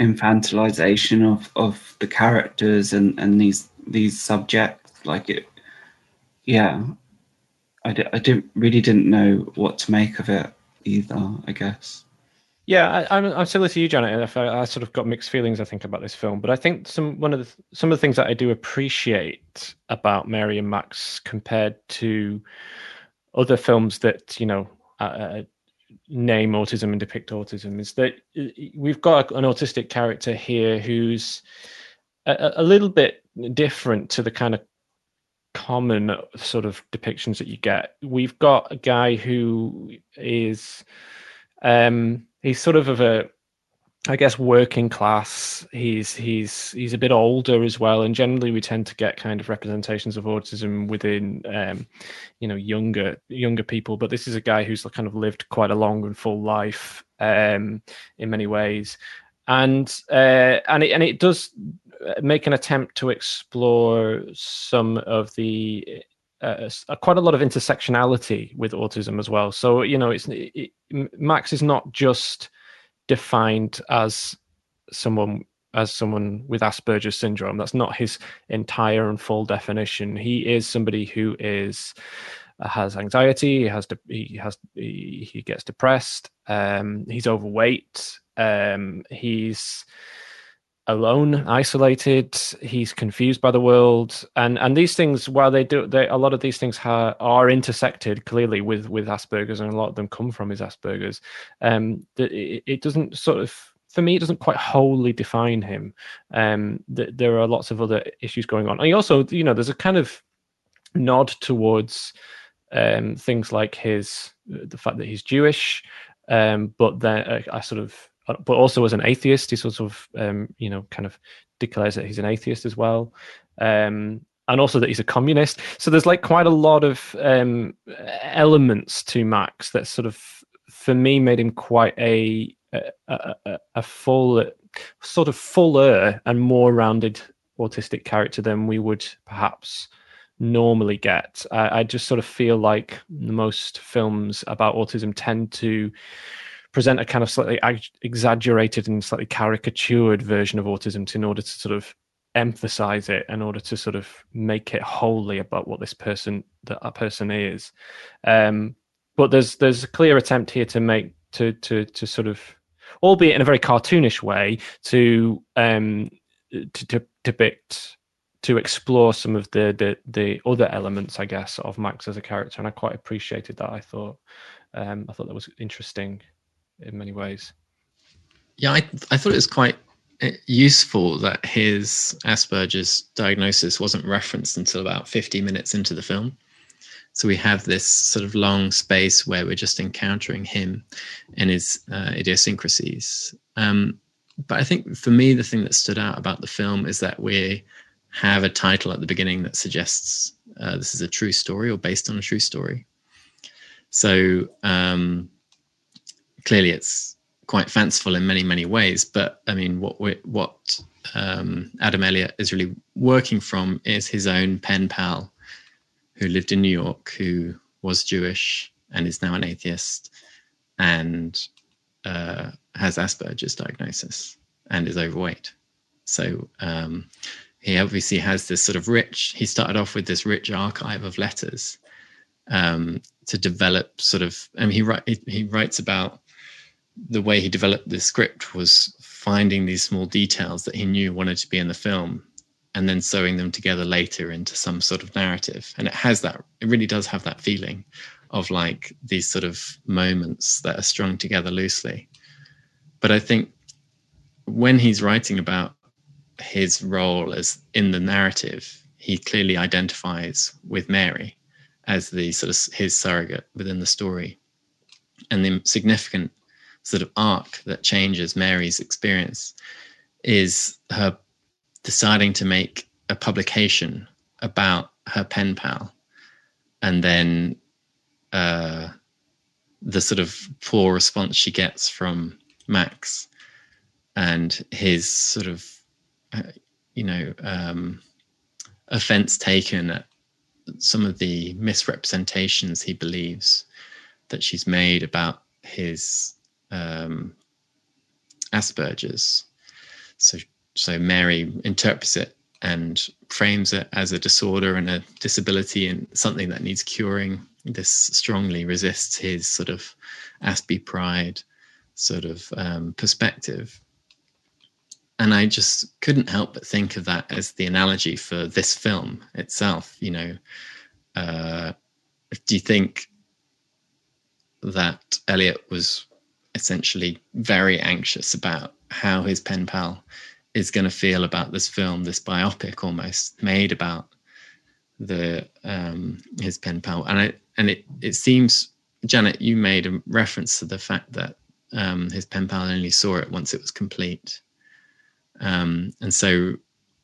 infantilization of of the characters and and these these subjects like it yeah I, d- I didn't really didn't know what to make of it either. I guess. Yeah, I, am I'm similar to you, Janet. I, I sort of got mixed feelings. I think about this film, but I think some one of the some of the things that I do appreciate about Mary and Max compared to other films that you know uh, uh name autism and depict autism is that uh, we've got an autistic character here who's a, a little bit different to the kind of common sort of depictions that you get. We've got a guy who is um he's sort of of a I guess working class. He's he's he's a bit older as well, and generally we tend to get kind of representations of autism within, um, you know, younger younger people. But this is a guy who's kind of lived quite a long and full life um, in many ways, and uh, and it, and it does make an attempt to explore some of the uh, uh, quite a lot of intersectionality with autism as well. So you know, it's it, Max is not just defined as someone as someone with Asperger's syndrome. That's not his entire and full definition. He is somebody who is uh, has anxiety. He has de- he has he, he gets depressed. Um, he's overweight. Um, he's alone, isolated. He's confused by the world, and and these things, while they do, they a lot of these things ha, are intersected clearly with with Asperger's, and a lot of them come from his Asperger's. Um, it, it doesn't sort of. For me, it doesn't quite wholly define him. Um, th- there are lots of other issues going on. And also, you know, there's a kind of nod towards um, things like his the fact that he's Jewish, um, but then a, a, sort of uh, but also as an atheist, he sort of, um, you know, kind of declares that he's an atheist as well. Um, and also that he's a communist. So there's like quite a lot of um, elements to Max that sort of, for me, made him quite a a, a, a full, sort of fuller and more rounded autistic character than we would perhaps normally get. I, I just sort of feel like most films about autism tend to present a kind of slightly exaggerated and slightly caricatured version of autism in order to sort of emphasize it in order to sort of make it wholly about what this person that a person is. Um, but there's there's a clear attempt here to make to to to sort of albeit in a very cartoonish way to um to, to depict to explore some of the, the the other elements i guess of max as a character. And i quite appreciated that i thought. Um i thought that was interesting in many ways. Yeah, I, I thought it was quite uh, useful that his Asperger's diagnosis wasn't referenced until about 50 minutes into the film. So we have this sort of long space where we're just encountering him and his uh, idiosyncrasies. Um, but I think for me, the thing that stood out about the film is that we have a title at the beginning that suggests uh, this is a true story or based on a true story. So um, clearly, it's quite fanciful in many many ways. But I mean, what we, what um, Adam Elliot is really working from is his own pen pal, who lived in New York, who was Jewish and is now an atheist, and uh, has Asperger's diagnosis and is overweight. So um, he obviously has this sort of rich. He started off with this rich archive of letters um, to develop sort of. I mean, he he, he writes about the way he developed the script was finding these small details that he knew wanted to be in the film and then sewing them together later into some sort of narrative. And it has that it really does have that feeling of like these sort of moments that are strung together loosely. But i think when he's writing about his role as in the narrative he clearly identifies with mary as the sort of his surrogate within the story. And the significant sort of arc that changes Mary's experience is her deciding to make a publication about her pen pal and then uh, the sort of poor response she gets from Max and his sort of, uh, you know, um, offense taken at some of the misrepresentations he believes that she's made about his um, Asperger's. So, so Mary interprets it and frames it as a disorder and a disability and something that needs curing. This strongly resists his sort of Aspie pride sort of um, perspective. And I just couldn't help but think of that as the analogy for this film itself. You know, uh, do you think that Elliot was essentially very anxious about how his pen pal is going to feel about this film, this biopic almost made about the um, his pen pal. And I and it it seems Janet, you made a reference to the fact that um, his pen pal only saw it once it was complete. Um, and so,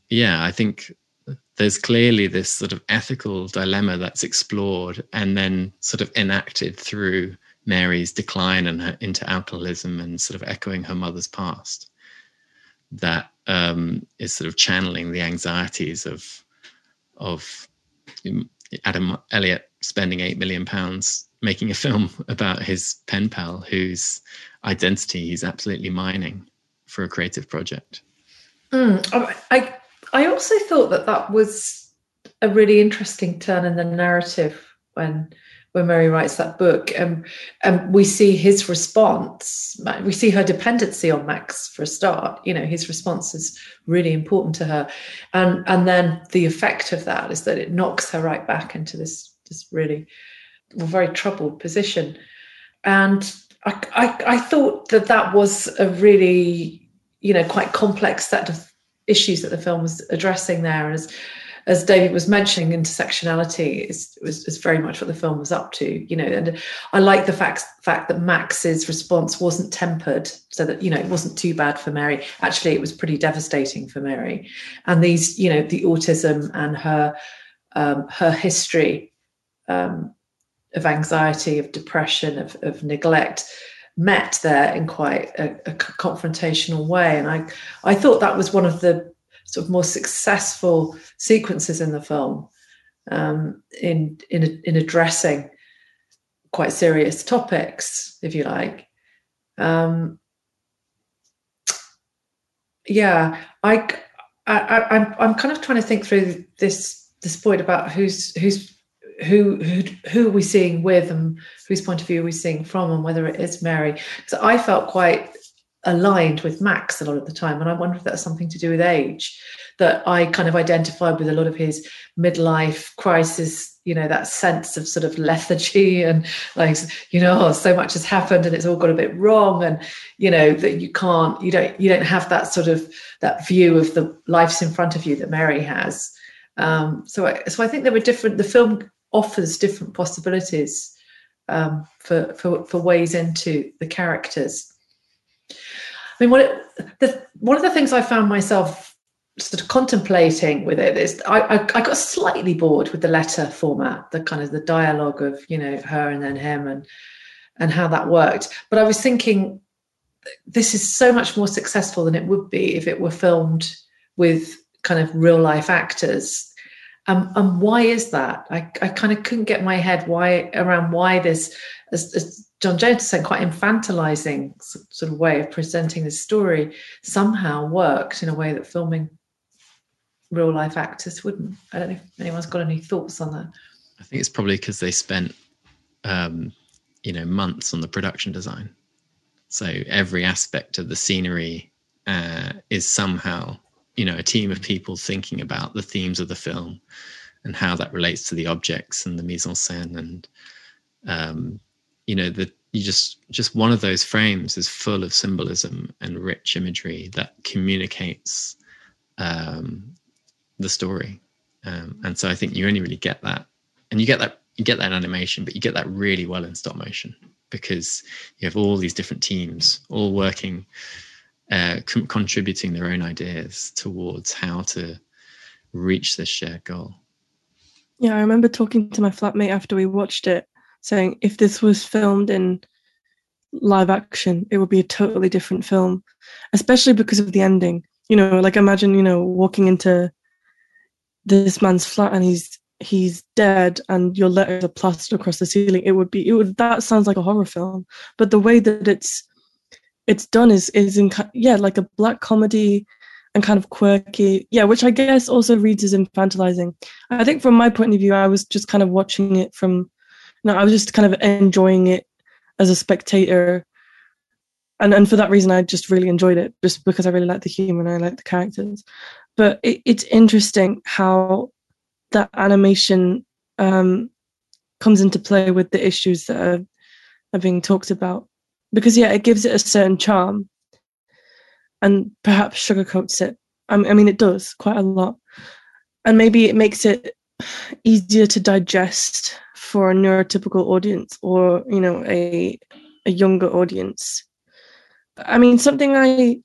yeah, I think there's clearly this sort of ethical dilemma that's explored and then sort of enacted through Mary's decline and her, into alcoholism and sort of echoing her mother's past. That um, is sort of channeling the anxieties of of Adam Elliot spending eight million pounds making a film about his pen pal whose identity he's absolutely mining for a creative project. Mm, I I also thought that that was a really interesting turn in the narrative when when Mary writes that book, and um, and we see his response. We see her dependency on Max for a start. You know, his response is really important to her, and and then the effect of that is that it knocks her right back into this this really very troubled position. And I, I, I thought that that was a really you know quite complex set of issues that the film was addressing there, and as David was mentioning, intersectionality is, is, is, very much what the film was up to, you know. And I like the fact fact that Max's response wasn't tempered, so that you know it wasn't too bad for Mary. Actually, it was pretty devastating for Mary. And these, you know, the autism and her um, her history um, of anxiety, of depression, of, of neglect met there in quite a, a confrontational way. And I I thought that was one of the sort of more successful sequences in the film um, in in in addressing quite serious topics, if you like. Um, yeah, I, I, I'm I'm kind of trying to think through this this point about who's who's who who who are we seeing with and whose point of view are we seeing from and whether it is Mary. So I felt quite aligned with Max a lot of the time. And I wonder if that's something to do with age, that I kind of identified with a lot of his midlife crisis, you know, that sense of sort of lethargy and like, you know, oh, so much has happened and it's all got a bit wrong. And, you know, that you can't, you don't, you don't have that sort of, that view of the life's in front of you that Mary has. Um, so, I, so I think there were different, the film offers different possibilities um, for, for for ways into the characters. I mean, what it, the, one of the things I found myself sort of contemplating with it is I, I, I got slightly bored with the letter format, the kind of the dialogue of you know her and then him and and how that worked. But I was thinking this is so much more successful than it would be if it were filmed with kind of real life actors. Um, and why is that? I, I kind of couldn't get my head why around why this, as, as John James said, quite infantilizing sort of way of presenting the story somehow worked in a way that filming real life actors wouldn't. I don't know if anyone's got any thoughts on that. I think it's probably because they spent, um, you know, months on the production design. So every aspect of the scenery uh, is somehow, you know, a team of people thinking about the themes of the film and how that relates to the objects and the mise en scène and, um, you know, the you just just one of those frames is full of symbolism and rich imagery that communicates um, the story. Um, and so I think you only really get that, and you get that you get that in animation, but you get that really well in stop motion because you have all these different teams all working, uh, com- contributing their own ideas towards how to reach this shared goal. Yeah, I remember talking to my flatmate after we watched it, saying if this was filmed in live action, it would be a totally different film, especially because of the ending. You know, like imagine, you know, walking into this man's flat and he's he's dead and your letters are plastered across the ceiling it would be it would that sounds like a horror film but the way that it's it's done is is in yeah like a black comedy and kind of quirky yeah which i guess also reads as infantilizing. I think from my point of view i was just kind of watching it from know i was just kind of enjoying it as a spectator. And and for that reason i just really enjoyed it just because i really like the humor and i like the characters. But it, it's interesting how that animation um, comes into play with the issues that are, are being talked about because yeah it gives it a certain charm and perhaps sugarcoats it. I mean it does quite a lot. And maybe it makes it easier to digest for a neurotypical audience or you know a a younger audience. I mean something i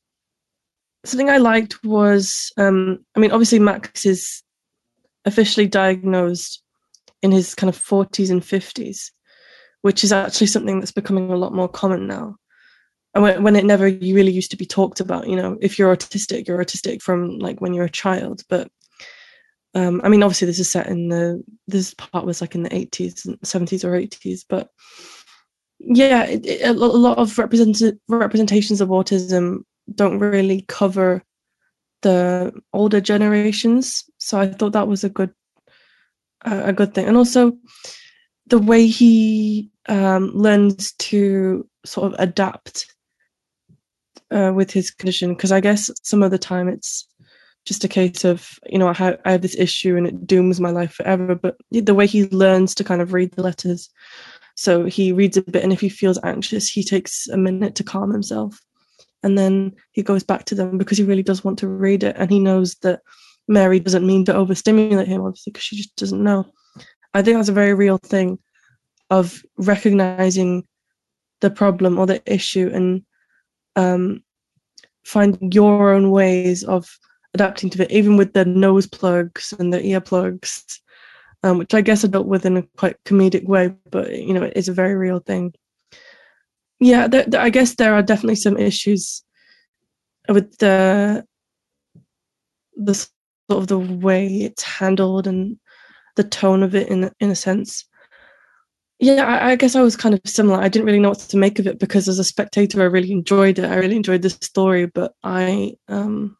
something I liked was, um, I mean, obviously Max is officially diagnosed in his kind of 40s and 50s, which is actually something that's becoming a lot more common now. And when, it never really used to be talked about, you know, if you're autistic, you're autistic from like when you're a child. But um, I mean, obviously, this is set in the this part was like in the 80s, 70s, or 80s. But yeah, it, it, a lot of represent- representations of autism don't really cover the older generations. So I thought that was a good a good thing, and also the way he um, learns to sort of adapt uh, with his condition. Because I guess some of the time it's just a case of you know I have, I have this issue and it dooms my life forever. But the way he learns to kind of read the letters, so he reads a bit, and if he feels anxious, he takes a minute to calm himself and then he goes back to them because he really does want to read it and he knows that mary doesn't mean to overstimulate him obviously because she just doesn't know i think that's a very real thing of recognizing the problem or the issue and um, finding your own ways of adapting to it even with the nose plugs and the earplugs um, which i guess are dealt with in a quite comedic way but you know it is a very real thing yeah, I guess there are definitely some issues with the the sort of the way it's handled and the tone of it in in a sense. Yeah, I, I, guess I was kind of similar. I didn't really know what to make of it because as a spectator, I really enjoyed it. I really enjoyed the story, but I um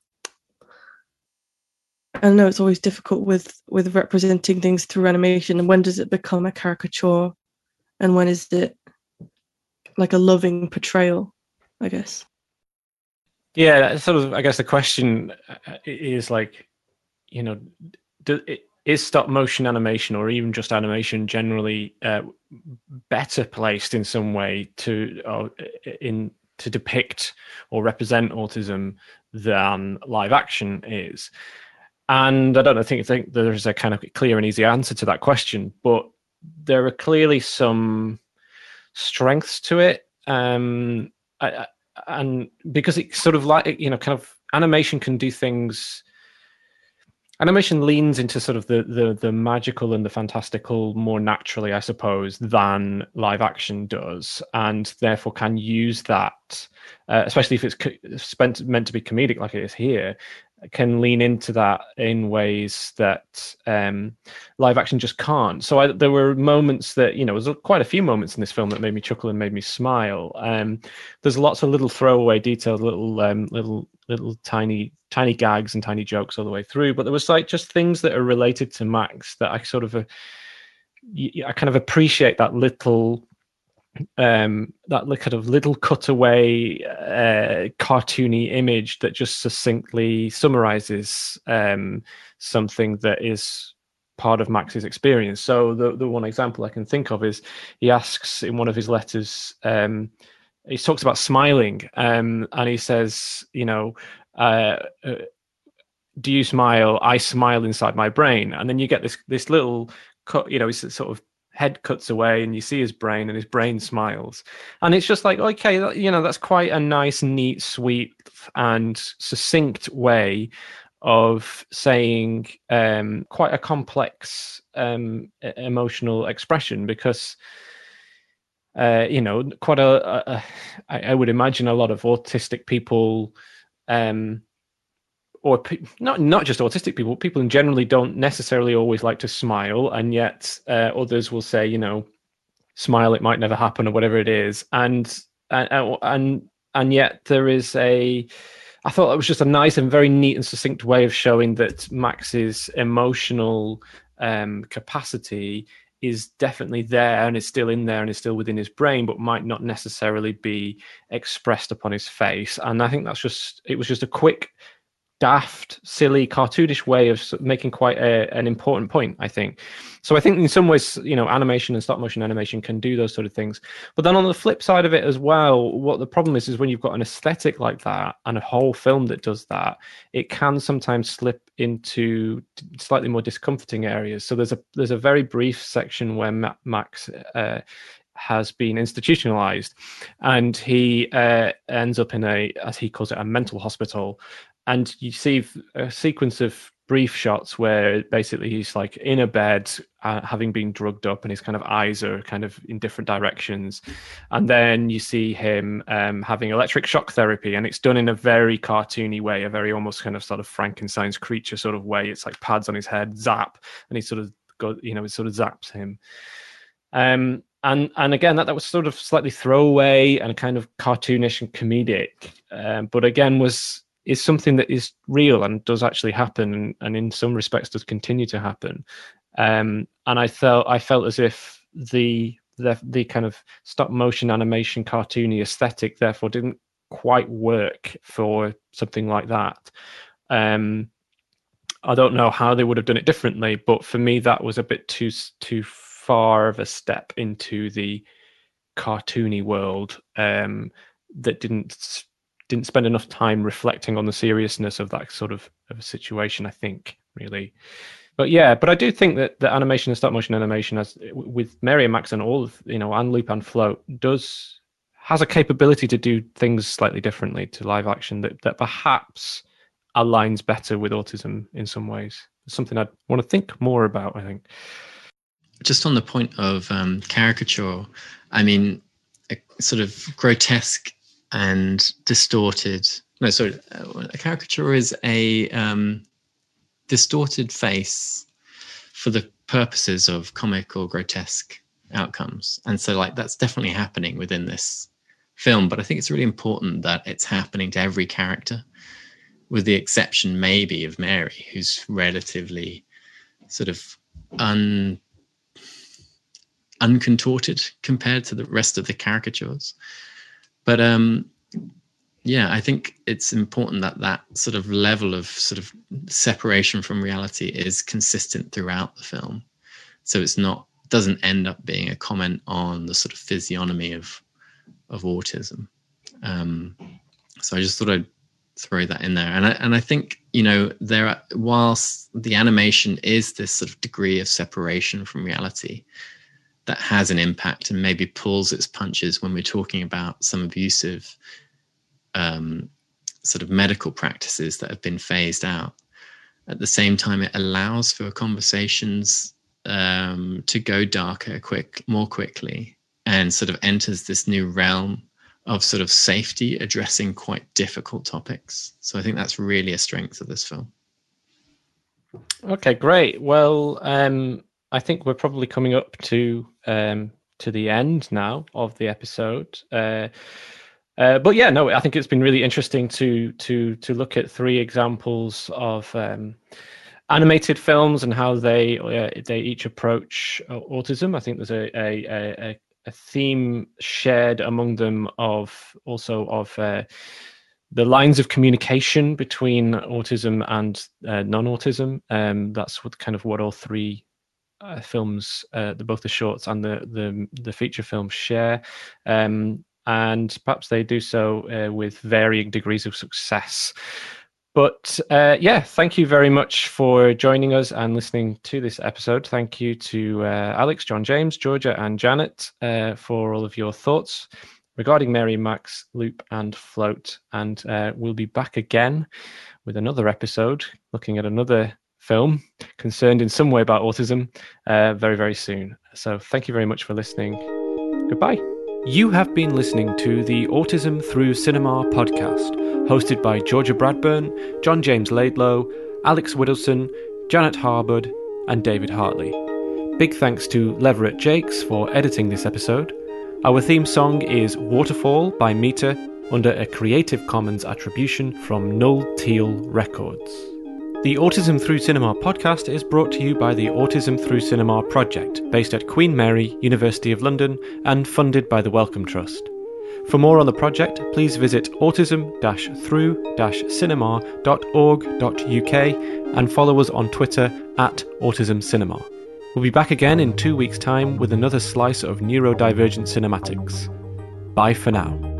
I know it's always difficult with with representing things through animation. And when does it become a caricature, and when is it like a loving portrayal, I guess. Yeah, sort of. I guess the question uh, is like, you know, do, is stop motion animation or even just animation generally uh, better placed in some way to uh, in to depict or represent autism than live action is? And I don't think, think there's a kind of clear and easy answer to that question, but there are clearly some strengths to it. Um, I, and because it's sort of like you know, kind of animation can do things animation leans into sort of the, the the magical and the fantastical more naturally i suppose than live action does and therefore can use that uh, especially if it's co- spent meant to be comedic like it is here can lean into that in ways that um, live action just can't. So I, there were moments that you know, there's quite a few moments in this film that made me chuckle and made me smile. Um, there's lots of little throwaway details, little um, little little tiny tiny gags and tiny jokes all the way through. But there was like just things that are related to Max that I sort of uh, I kind of appreciate that little um, that kind of little cutaway uh, cartoony image that just succinctly summarizes um, something that is part of Max's experience. So the the one example I can think of is he asks in one of his letters. Um, he talks about smiling, um, and he says, you know. Uh, uh, do you smile? I smile inside my brain, and then you get this this little cut. You know, it's sort of head cuts away and you see his brain and his brain smiles. And it's just like okay you know that's quite a nice neat sweet and succinct way of saying um, quite a complex um, emotional expression because uh, you know quite a, a, a I, I would imagine a lot of autistic people um, or pe- not not just autistic people, people in generally don't necessarily always like to smile, and yet uh, others will say, you know, smile, it might never happen, or whatever it is, and and and and yet there is a. I thought it was just a nice and very neat and succinct way of showing that Max's emotional um, capacity is definitely there and is still in there and is still within his brain, but might not necessarily be expressed upon his face. And I think that's just it was just a quick daft, silly, cartoonish way of making quite a, an important point, I think. So I think in some ways, you know, animation and stop motion animation can do those sort of things. But then on the flip side of it as well, what the problem is is when you've got an aesthetic like that and a whole film that does that, it can sometimes slip into slightly more discomforting areas. So there's a there's a very brief section where Max uh, has been institutionalized and he uh, ends up in a as he calls it a mental hospital and you see a sequence of brief shots where basically he's like in a bed uh, having been drugged up and his kind of eyes are kind of in different directions. And then you see him um, having electric shock therapy and it's done in a very cartoony way a very almost kind of sort of frankenstein's creature sort of way. It's like pads on his head zap and he sort of got you know it sort of zaps him. Um and and again that, that was sort of slightly throwaway and kind of cartoonish and comedic um, but again was is something that is real and does actually happen and, and in some respects does continue to happen. Um, and i felt i felt as if the the, the kind of stop motion animation cartoony aesthetic therefore didn't quite work for something like that. Um, i don't know how they would have done it differently but for me that was a bit too too far of a step into the cartoony world um, that didn't didn't spend enough time reflecting on the seriousness of that sort of, of a situation. I think really, but yeah, but I do think that the animation and stop motion animation, as with Mary and Max and all of you know, and Loop and Float, does has a capability to do things slightly differently to live action that that perhaps aligns better with autism in some ways. It's something I'd want to think more about. I think. Just on the point of um, caricature, I mean, a sort of grotesque and distorted. No, sorry, uh, a caricature is a um, distorted face for the purposes of comic or grotesque outcomes. And so, like, that's definitely happening within this film. But I think it's really important that it's happening to every character, with the exception maybe of Mary, who's relatively sort of un uncontorted compared to the rest of the caricatures. But um, yeah, I think it's important that that sort of level of sort of separation from reality is consistent throughout the film. So it's not doesn't end up being a comment on the sort of physiognomy of of autism. Um, so I just thought I'd throw that in there, and I and I think you know there are, whilst the animation is this sort of degree of separation from reality, that has an impact and maybe pulls its punches when we're talking about some abusive um, sort of medical practices that have been phased out. At the same time, it allows for conversations um, to go darker, quick, more quickly, and sort of enters this new realm of sort of safety, addressing quite difficult topics. So I think that's really a strength of this film. Okay, great. Well, um, I think we're probably coming up to um, to the end now of the episode. Uh, uh, but yeah, no, I think it's been really interesting to to to look at three examples of um, animated films and how they uh, they each approach uh, autism. I think there's a, a a, a theme shared among them of also of uh, the lines of communication between autism and uh, non-autism. Um, that's what kind of what all three uh, films, uh, the, both the shorts and the the, the feature films share. Um, and perhaps they do so uh, with varying degrees of success. But uh, yeah, thank you very much for joining us and listening to this episode. Thank you to uh, Alex, John James, Georgia, and Janet uh, for all of your thoughts regarding Mary, Max, Loop, and Float. And we'll be back again with another episode looking at another film concerned in some way about autism uh, very, very soon. So thank you very much for listening. Goodbye. You have been listening to the Autism Through Cinema podcast, hosted by Georgia Bradburn, John James Laidlow, Alex Widdowson, Janet Harbord, and David Hartley. Big thanks to Leverett Jakes for editing this episode. Our theme song is Waterfall by Meter under a Creative Commons attribution from Nul Tiel Records. The Autism Through Cinema podcast is brought to you by the Autism Through Cinema project, based at Queen Mary, University of London, and funded by the Wellcome Trust. For more on the project, please visit autism through cinema.org.uk and follow us on Twitter at Autism Cinema. We'll be back again in two weeks' time with another slice of neurodivergent cinematics. Bye for now.